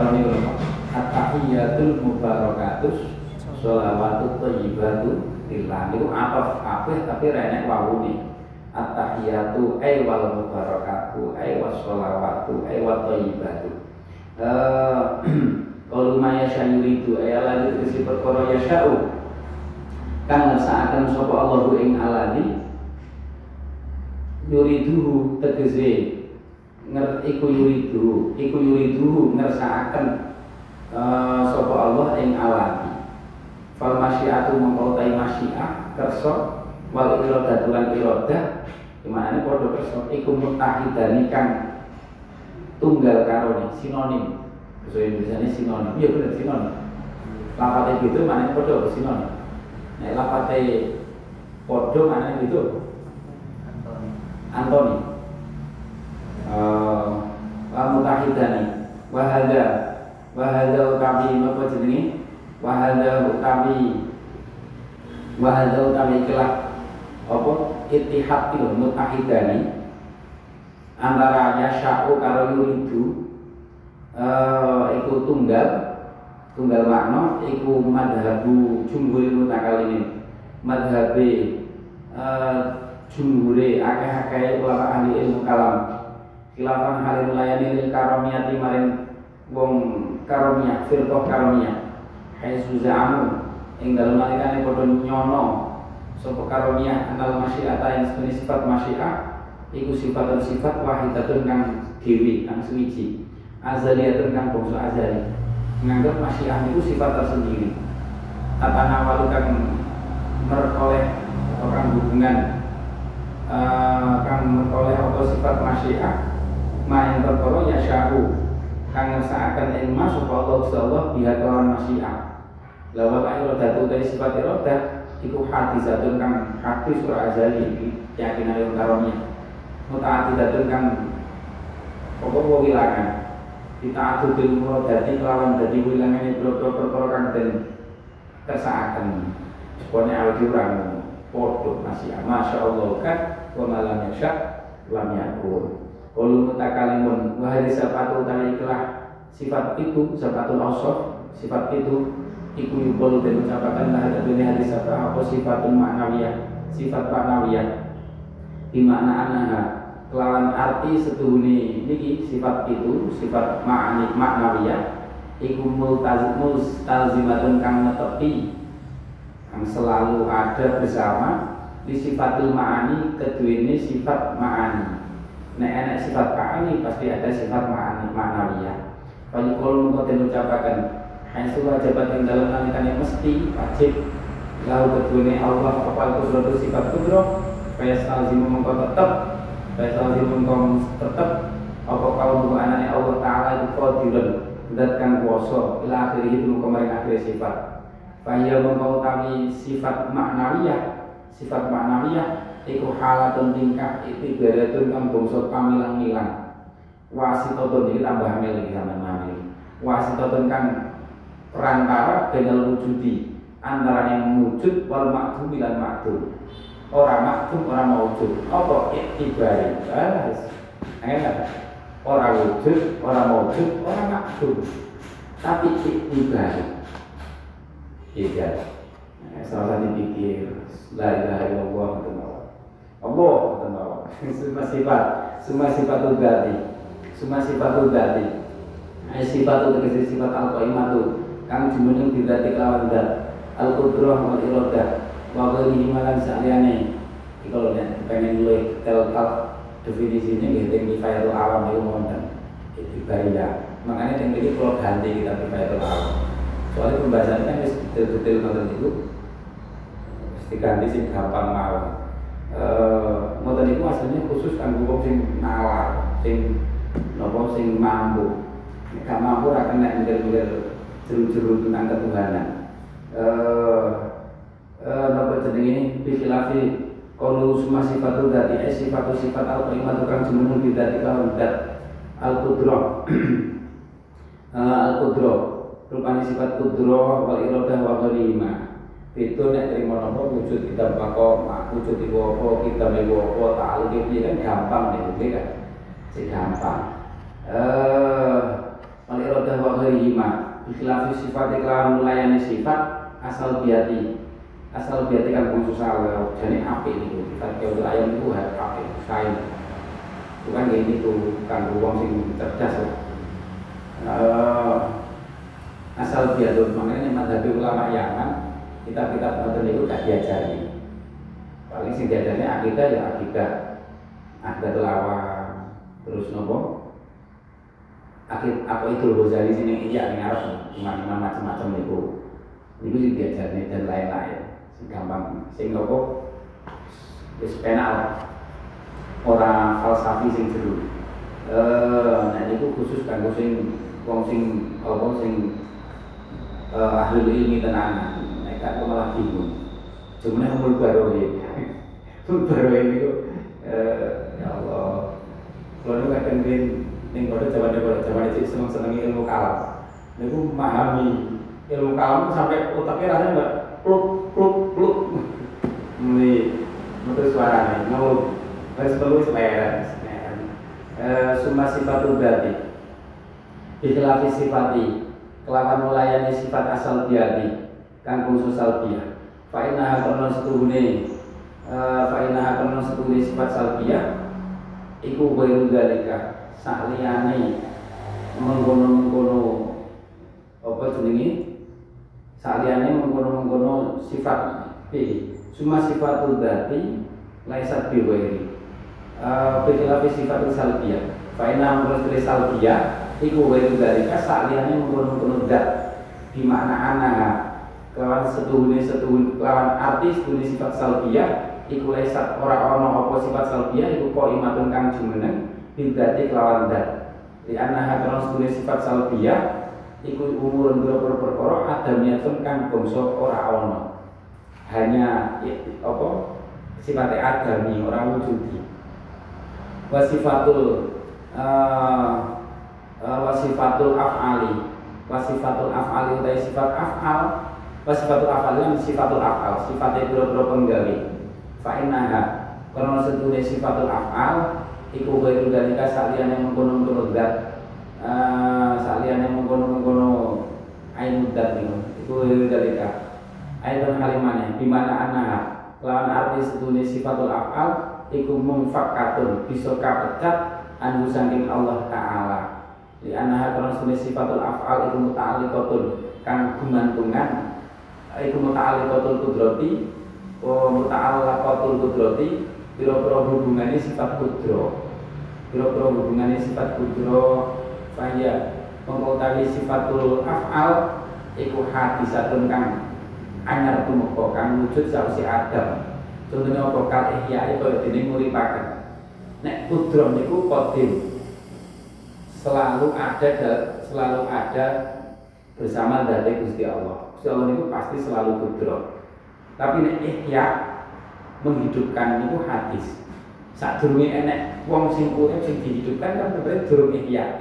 kan ini At-tahiyatul mubarakatus sholawatu thayyibatu lillah. Niku ataf kabeh tapi renek wawune at-tahiyatu ay wal mubarakatu ay was sholawatu ay wat thayyibatu eh [CLEARS THROAT] kalau maya syayuridu ay ala dikesi perkara yasha'u kang ngersakaken sapa Allahu ing alani yuriduhu tegese nger iku yuridu iku yuriduhu ngersakaken uh, sapa Allah ing alani fal masyiatu mengkotai masyiah kerso wal irodah tulan irodah gimana ini podo kerso iku mutahidani kang tunggal karone sinonim. Bahasa Indonesia ini sinonim. Iya benar sinonim. Lafate gitu mana podo sinonim. Nah lafate mana gitu Antoni. Uh, wa mutahidani. Wahada wahada utawi apa jenenge wahada utawi wahada utawi kelak apa? Ittihad itu mutahidani. Antara yasha'u karo yuridu uh, iku tunggal tunggal makna iku madhabu jumhur mutakalimin madhabe uh, jumhure akeh-akeh ulama ahli ilmu kalam. Khilafan halil layani lil karomiyati maring wong karomiyah firqah karomiyah hai za'amu ing dalem nalikane padha nyono. Sapa karonia anal masyiata yang sebenarnya sifat masyiah iku sifat dan sifat wahidatun kang dewi kang suwiji. Azaliyatun kang bangsa azali. Menganggap masyiah itu sifat tersendiri. Tata nawalu kang merkoleh atau kang hubungan uh, kang merkoleh atau sifat masyiah ma yang terkoro ya syahu kang ngersakaken ing mas sapa Allah Allah biha kelawan masyiah. Lawa ka iroda tu dari sifat iroda Iku hati zatun kang hati surah azali Yakinan yang karonya Mutaati zatun kang Pokok wilangan. Kita adu bil murodati kelawan Jadi wilangan ini berapa perkara kang dan Kersaakan Pokoknya awal diurang Podo masih Masya Allah kan Wa malam yasyak Lam yakun Ulu mutakalimun. Wahari sapatu tali ikhlah Sifat itu Sifatul awsof? Sifat itu iku yukolu dan ucapakan ada dunia hadis apa? Apa sifatun maknawiyah? Sifat maknawiyah. Di makna anaha. Kelawan arti setuhuni. Niki sifat itu sifat maknawiyah. Iku multazimatun kang netepi. Kang selalu ada bersama di sifatul ma'ani ini sifat ma'ani nek enak sifat ma'ani pasti ada sifat ma'nawiyah. Kalau kalau mengkoten ucapakan hanya wajibat yang dalam nalikannya mesti wajib. Lalu ini Allah apa itu sifat kudro Faya salzim mengkau tetap Faya salzim mengkau tetap Apa kau anaknya Allah Ta'ala itu qadiran Datkan kuasa Ila akhir itu mengkau akhir sifat. Faya mengkau tami sifat maknawiyah sifat maknawiyah iku halatun tingkah itu beratun kang bangsa pamilang-milang. Wasitotun ini tambah hamil lagi sama hamil wasitotun kang perantara benal wujudi antara yang wujud wal makdum bilan makdum orang makdum orang wujud apa? Iktibari. Balas enak orang wujud orang wujud orang makdum tapi iktibari. Iya salah dipikir La ilaha illallah Allah Semua sifat. Semua sifat udhati Semua sifat udhati Sifat itu sifat al-qaimatu Kang jumeneng bidati kelawan dat Al-qudrah wal irodah. Wa ghairihi malan sa'liane Iki kalau pengen luwih tel-tel definisinya gitu kifayatul awam itu wonten itu bahaya makanya yang ini kalau ganti kita kifayatul awam. Soalnya pembahasannya kan detail-detail nonton itu. Diganti sing gampang mawon. Eh ngoten niku asline khusus kanggo wong sing nalar, sing napa sing mampu. Nek gak mampu ora kena ngel-ngel jeru-jeru tentang ketuhanan. Eh eh napa jenenge bikhilafi kalau semua sifat itu dari eh, sifat sifat al kalimatu kang jemeneng bidati kalau dat al kudro [CLEARS THROAT] al kudro rupanya sifat kudro wal irodah wal ghanimah itu nek terima nopo wujud kita bako wujud ibu apa kita ibu apa ta'aluk itu kan? Gampang nih gitu kan? Si gampang. Eh malirodah wa ghairihima ikhlafi sifat iklan melayani sifat asal biati. Asal biati kan khusus Allah jadi api itu sifat kau ayam itu harus api kain bukan gini tuh kan ruang sing cerdas lah eh, asal biati makanya madhabi ulama Yaman kita kita penonton itu gak diajari. Paling sing diajarnya akidah ya akidah. Akidah telawa terus nopo? Akid apa itu Ghazali sini iya nih harus iman-iman macam-macam itu itu sih diajarnya dan lain-lain. Gampang. Sing nopo? Wis penal orang falsafi sing jeru eh nah itu khusus kanggo sing wong sing apa sing uh, ahli ilmi tenanan kan malah bingung. Cuma umul barohi umul barohi itu eh, ya Allah. Kalau itu kadang bin ning kode zaman kode zaman itu seneng seneng ilmu kalam. Niku memahami. Ilmu kalam sampai otaknya rasanya enggak pluk pluk pluk. Ini itu suaranya ngeluh harus perlu selera summa sifatul dati Ikhlafi sifati. Kelawan melayani sifat asal biadi kangkung salbiyah fa innaha karena setuhune uh, fa innaha karena setuhune sifat salbiyah iku ghairu dalika sakliyane mengkono-mengkono apa jenenge? Sakliyane mengkono-mengkono sifat. B cuma sifatul dzati laisat bi ghairi uh, bi sifatul salbiyah fa inna amrul salbiyah iku ghairu dalika sakliyane mengkono-mengkono dat. Di makna anak lawan setuhune setuhun lawan artis setuhune sifat salbiyah iku lesat ora ono apa sifat salbiyah iku kok imatun kang jumeneng bidati kelawan dat. Di anna kana setuhune sifat salbiyah iku umur ndoro perkara adamiyatun kang bangsa ora ono. Hanya apa sifatnya adami orang wujudi. Wasifatul uh, uh, wasifatul af'ali. Wasifatul af'ali utai sifat af'al sifatul afal lan sifatul afal sifatnya biro-biro penggawe fa innaha karena setune sifatul afal iku ghairu dalika saliyane mengkono-mengkono zat uh, saliyane mengkono-mengkono ainu dat niku iku ghairu dalika kalimane di mana annaha lawan arti setune sifatul afal iku mungfakatun bisa kapecat anu saking Allah taala. Di annaha karena setune sifatul afal iku muta'alliqatun kang gumantungan iku muta'alliqatul qudrati wa muta'allaqatul qudrati pira-pira hubungane sifat kudro pira-pira hubungane sifat kudro saya mengkotawi sifatul af'al iku hadisatun kang anyar tumeka kang wujud sausi Adam. Contohnya apa? Kal ihya kaya dene nguripaken. Nek kudro niku qadim. Selalu ada selalu ada bersama dari Gusti Allah Allah itu pasti selalu kudro tapi nek ihya menghidupkan itu hadis. Saat durunge enek wong sing urip sing dihidupkan kan berarti durung ihya.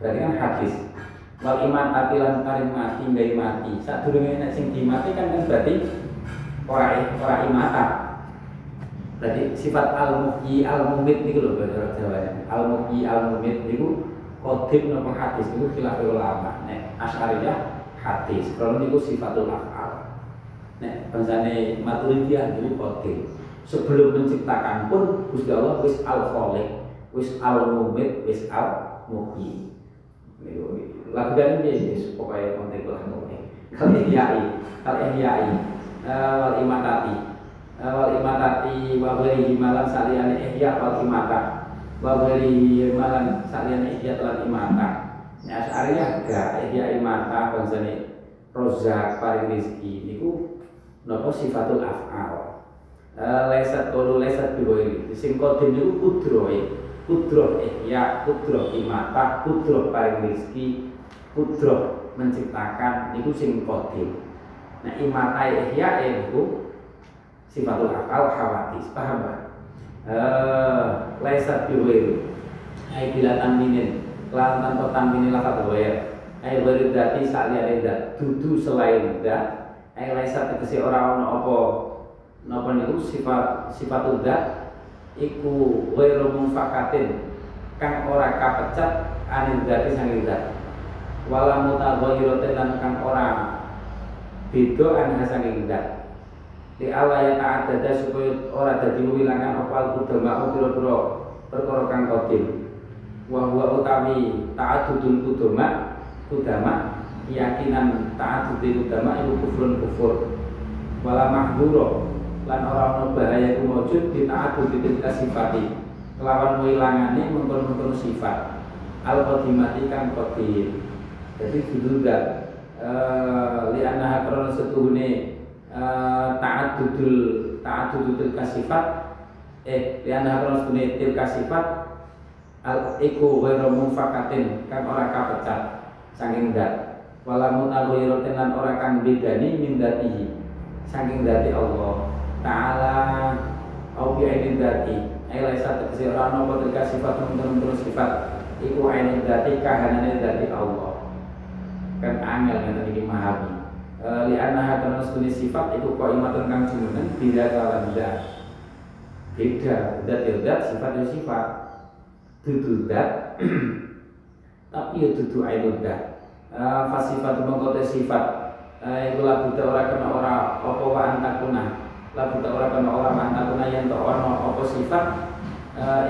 Berarti kan hadis. Wal iman tatilan paring mati nggak mati. Saat durunge enek sing dimatikan kan berarti ora ora imata berarti sifat al muhyi al mumit niku lho bahasa Jawa al muhyi al mumit niku kodim nopo hadis niku khilaf ulama. Nek asyariyah hadis kalau niku sifatul afal. Nek bangsane maturidiyah niku kodim sebelum menciptakan pun Gusti Allah wis al khaliq wis al mumit wis al muhyi niku lagu ini pokoknya konteks lah mungkin kal ihyai kal ihyai. Wal imatati. Wal imatati wa ghairihi malam saliyane ihya wal imata. Wa ghairihi malam saliyane ihya lan imata ya asariyah ga ihya imata bangsane rozak paring rezeki niku napa sifatul af'al. Lesat kolo lesat biwiri sing kodim niku kudroe kudroh ihya kudroh imata kudroh paring rezeki kudroh menciptakan niku sing kodim. Nah imatai ihya itu sifatul akal khawatis. Paham pak? Eh, laisat biwir ai bila taminin lan tanpa taminin lafat wair ai beri dati saliyane dat dudu selain dat ai laisat tegese ora ono apa? Napa niku? Sifat sifatul dat iku wairu mufakatin kang ora kapecat anil dati sanging dat wala mutaghayyiratin lan kang ora beda an hasaning dat di Allah yang tak ada supaya orang dadi wilangan opal kudama pira-pira perkara kang kodim wa huwa utawi ta'addudul kudama kudama keyakinan ta'addudul kudama itu kufrun kufur wala mahduro lan ora ono bahaya ku maujud di ta'addudil kasifati. Kelawan wilangane mengkon-mengkon sifat. Al qadimati kang qadim jadi dududat uh, li annaha karena setuhune uh, ta'addudul ta'addudul kasifat. Eh li annaha karena setuhune til kasifat al iku ghairu mufakatin kang ora kapecat saking dat wala mutaghayyiratin lan ora kang bedani min datihi saking dati Allah taala. Au bi ainin dati ai laisa tegese ana sifat terus sifat. Iku ainin dati kahanane dati Allah. Kan angel yang tadi memahami e, li annaha kana sifat itu kok imat kang jumeneng bila kawan zat beda zat ya zat sifat sifat dudu zat [CLEARS THROAT] tapi ya dudu ainul zat e, fasifat mengkote sifat. E, itu lah buta ora kena ora apa wa antakuna lah buta ora kena ora antakuna yang tak ono apa sifat.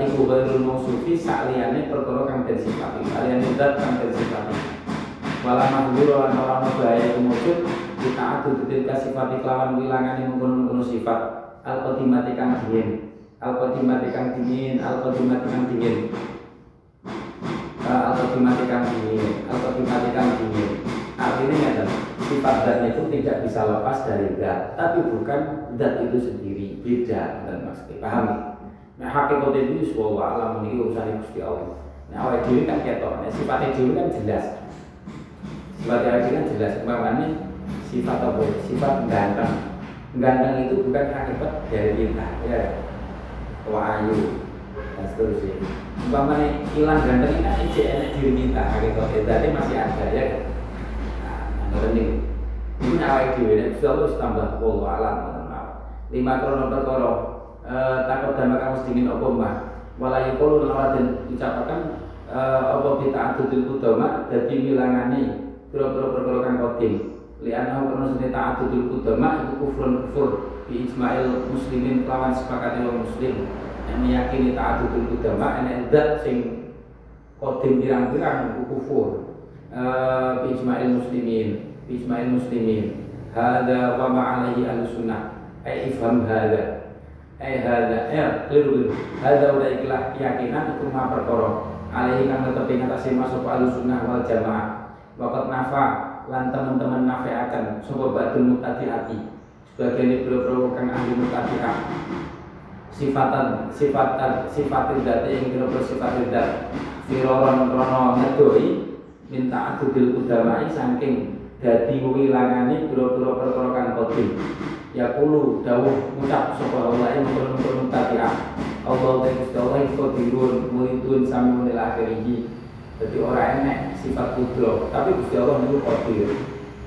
Iku ghairul mausufi sakliyane perkara kang den sifati. Saliyane zat kang den sifati. Wala mahdhur lan ora ono bahaya kita adu ketika sifat kelawan wilangane mengkono-mengkono sifat. Al qadimati kang al qadimati kang dingin al qadimati kang dingin. Al qadimati kang dingin al qadimati kang dingin. Artinya ya sifat dan itu tidak bisa lepas dari zat tapi bukan zat itu sendiri. Beda dan maksudnya. Pahami nah hakikat itu sebuah alam ini urusan Gusti Allah. Nah awal diri kan ketok. Nah, sifatnya diri kan jelas. Sebagai haji kan jelas. Umpamanya sifat apa? Sifat ganteng. Ganteng itu bukan akibat dari kita ya ayu dan seterusnya umpamanya hilang ganteng ini kan enak diri kita hakikat tadi masih ada ya. Nah ini ini awal diri dan sudah tambah walau alam lima krono perkara. Eh, takut dan kamu sedingin apa mbah? Walayu kalau lawan ucapakan eh, apa kita adudil kudama jadi wilangani pira-pira perkara kang kodim. Li'annahu karena sunni ta'addudul qudama itu kufrun kufur bi ijma'il muslimin kelawan sepakati wong muslim yang meyakini ta'addudul qudama enek zat sing kodim pirang-pirang kufur. Bi ijma'il muslimin bi ijma'il muslimin hadza wa ma'alaihi ahli sunnah. Ai ifham hada. Ai hada. Ya keliru keliru. Hada udah ikhlas keyakinan itu ma perkara. Alaihi kang tetep ing atase masuk sunnah wal jamaah. Waqat nafa lan teman-teman nafiakan sapa badul mutatiati sebagian biro-biro kang ahli mutatiah sifatan sifatan sifatil dati yang kira sifat dat firoron krono ngedoi minta adudil udamai saking dadi wilangane pira-pira perkara kang kodim. Ya kulu dawuh ngucap sapa Allah ing mungkon tabi'ah Allah ta Gusti Allah iku dirun muridun sami menil akhirih jadi orang enek sifat kudro. Tapi Gusti Allah niku qadir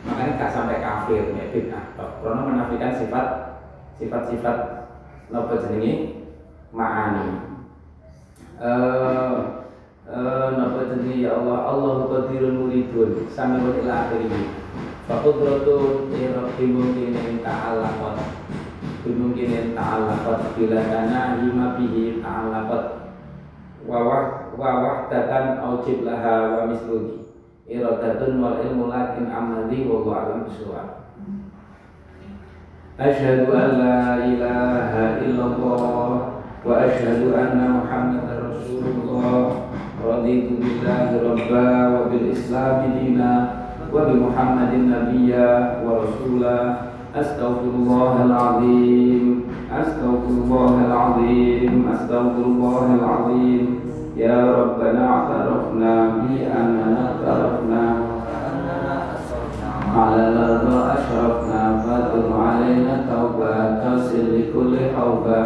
makanya gak sampai kafir nek bid'ah karena menafikan sifat sifat-sifat napa jenenge ma'ani. Eh uh, napa jenenge ya Allah Allah qadirun muridun sami menil akhirih. Fakudratun bimungkinin ta'alaqat. Bimungkinin ta'alaqat Bila kana hima bihi ta'alaqat. Wawah wawah datan aujib laha wa misluhi. Iradatun wal ilmu lakin amali wa alam biswa أشهد أن لا إله إلا الله وأشهد أن محمدا رسول الله. رضيت بالله ربا وبالإسلام دينا وبمحمد نبيا ورسولا. أستغفر الله العظيم أستغفر الله العظيم أستغفر الله العظيم. يا ربنا اعترفنا بأننا اعترفنا. على الأرض أشرفنا فتب علينا توبة تصل لكل حوبة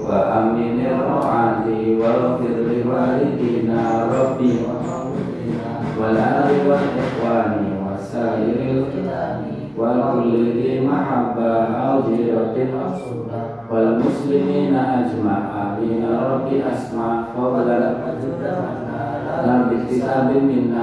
وأمن الرعاة واغفر لوالدينا ربي والآل والإخوان وسائر الكلام وكل ذي محبة أو جيرة والمسلمين أجمع آمين ربي أسمع فضلا لا باكتساب منا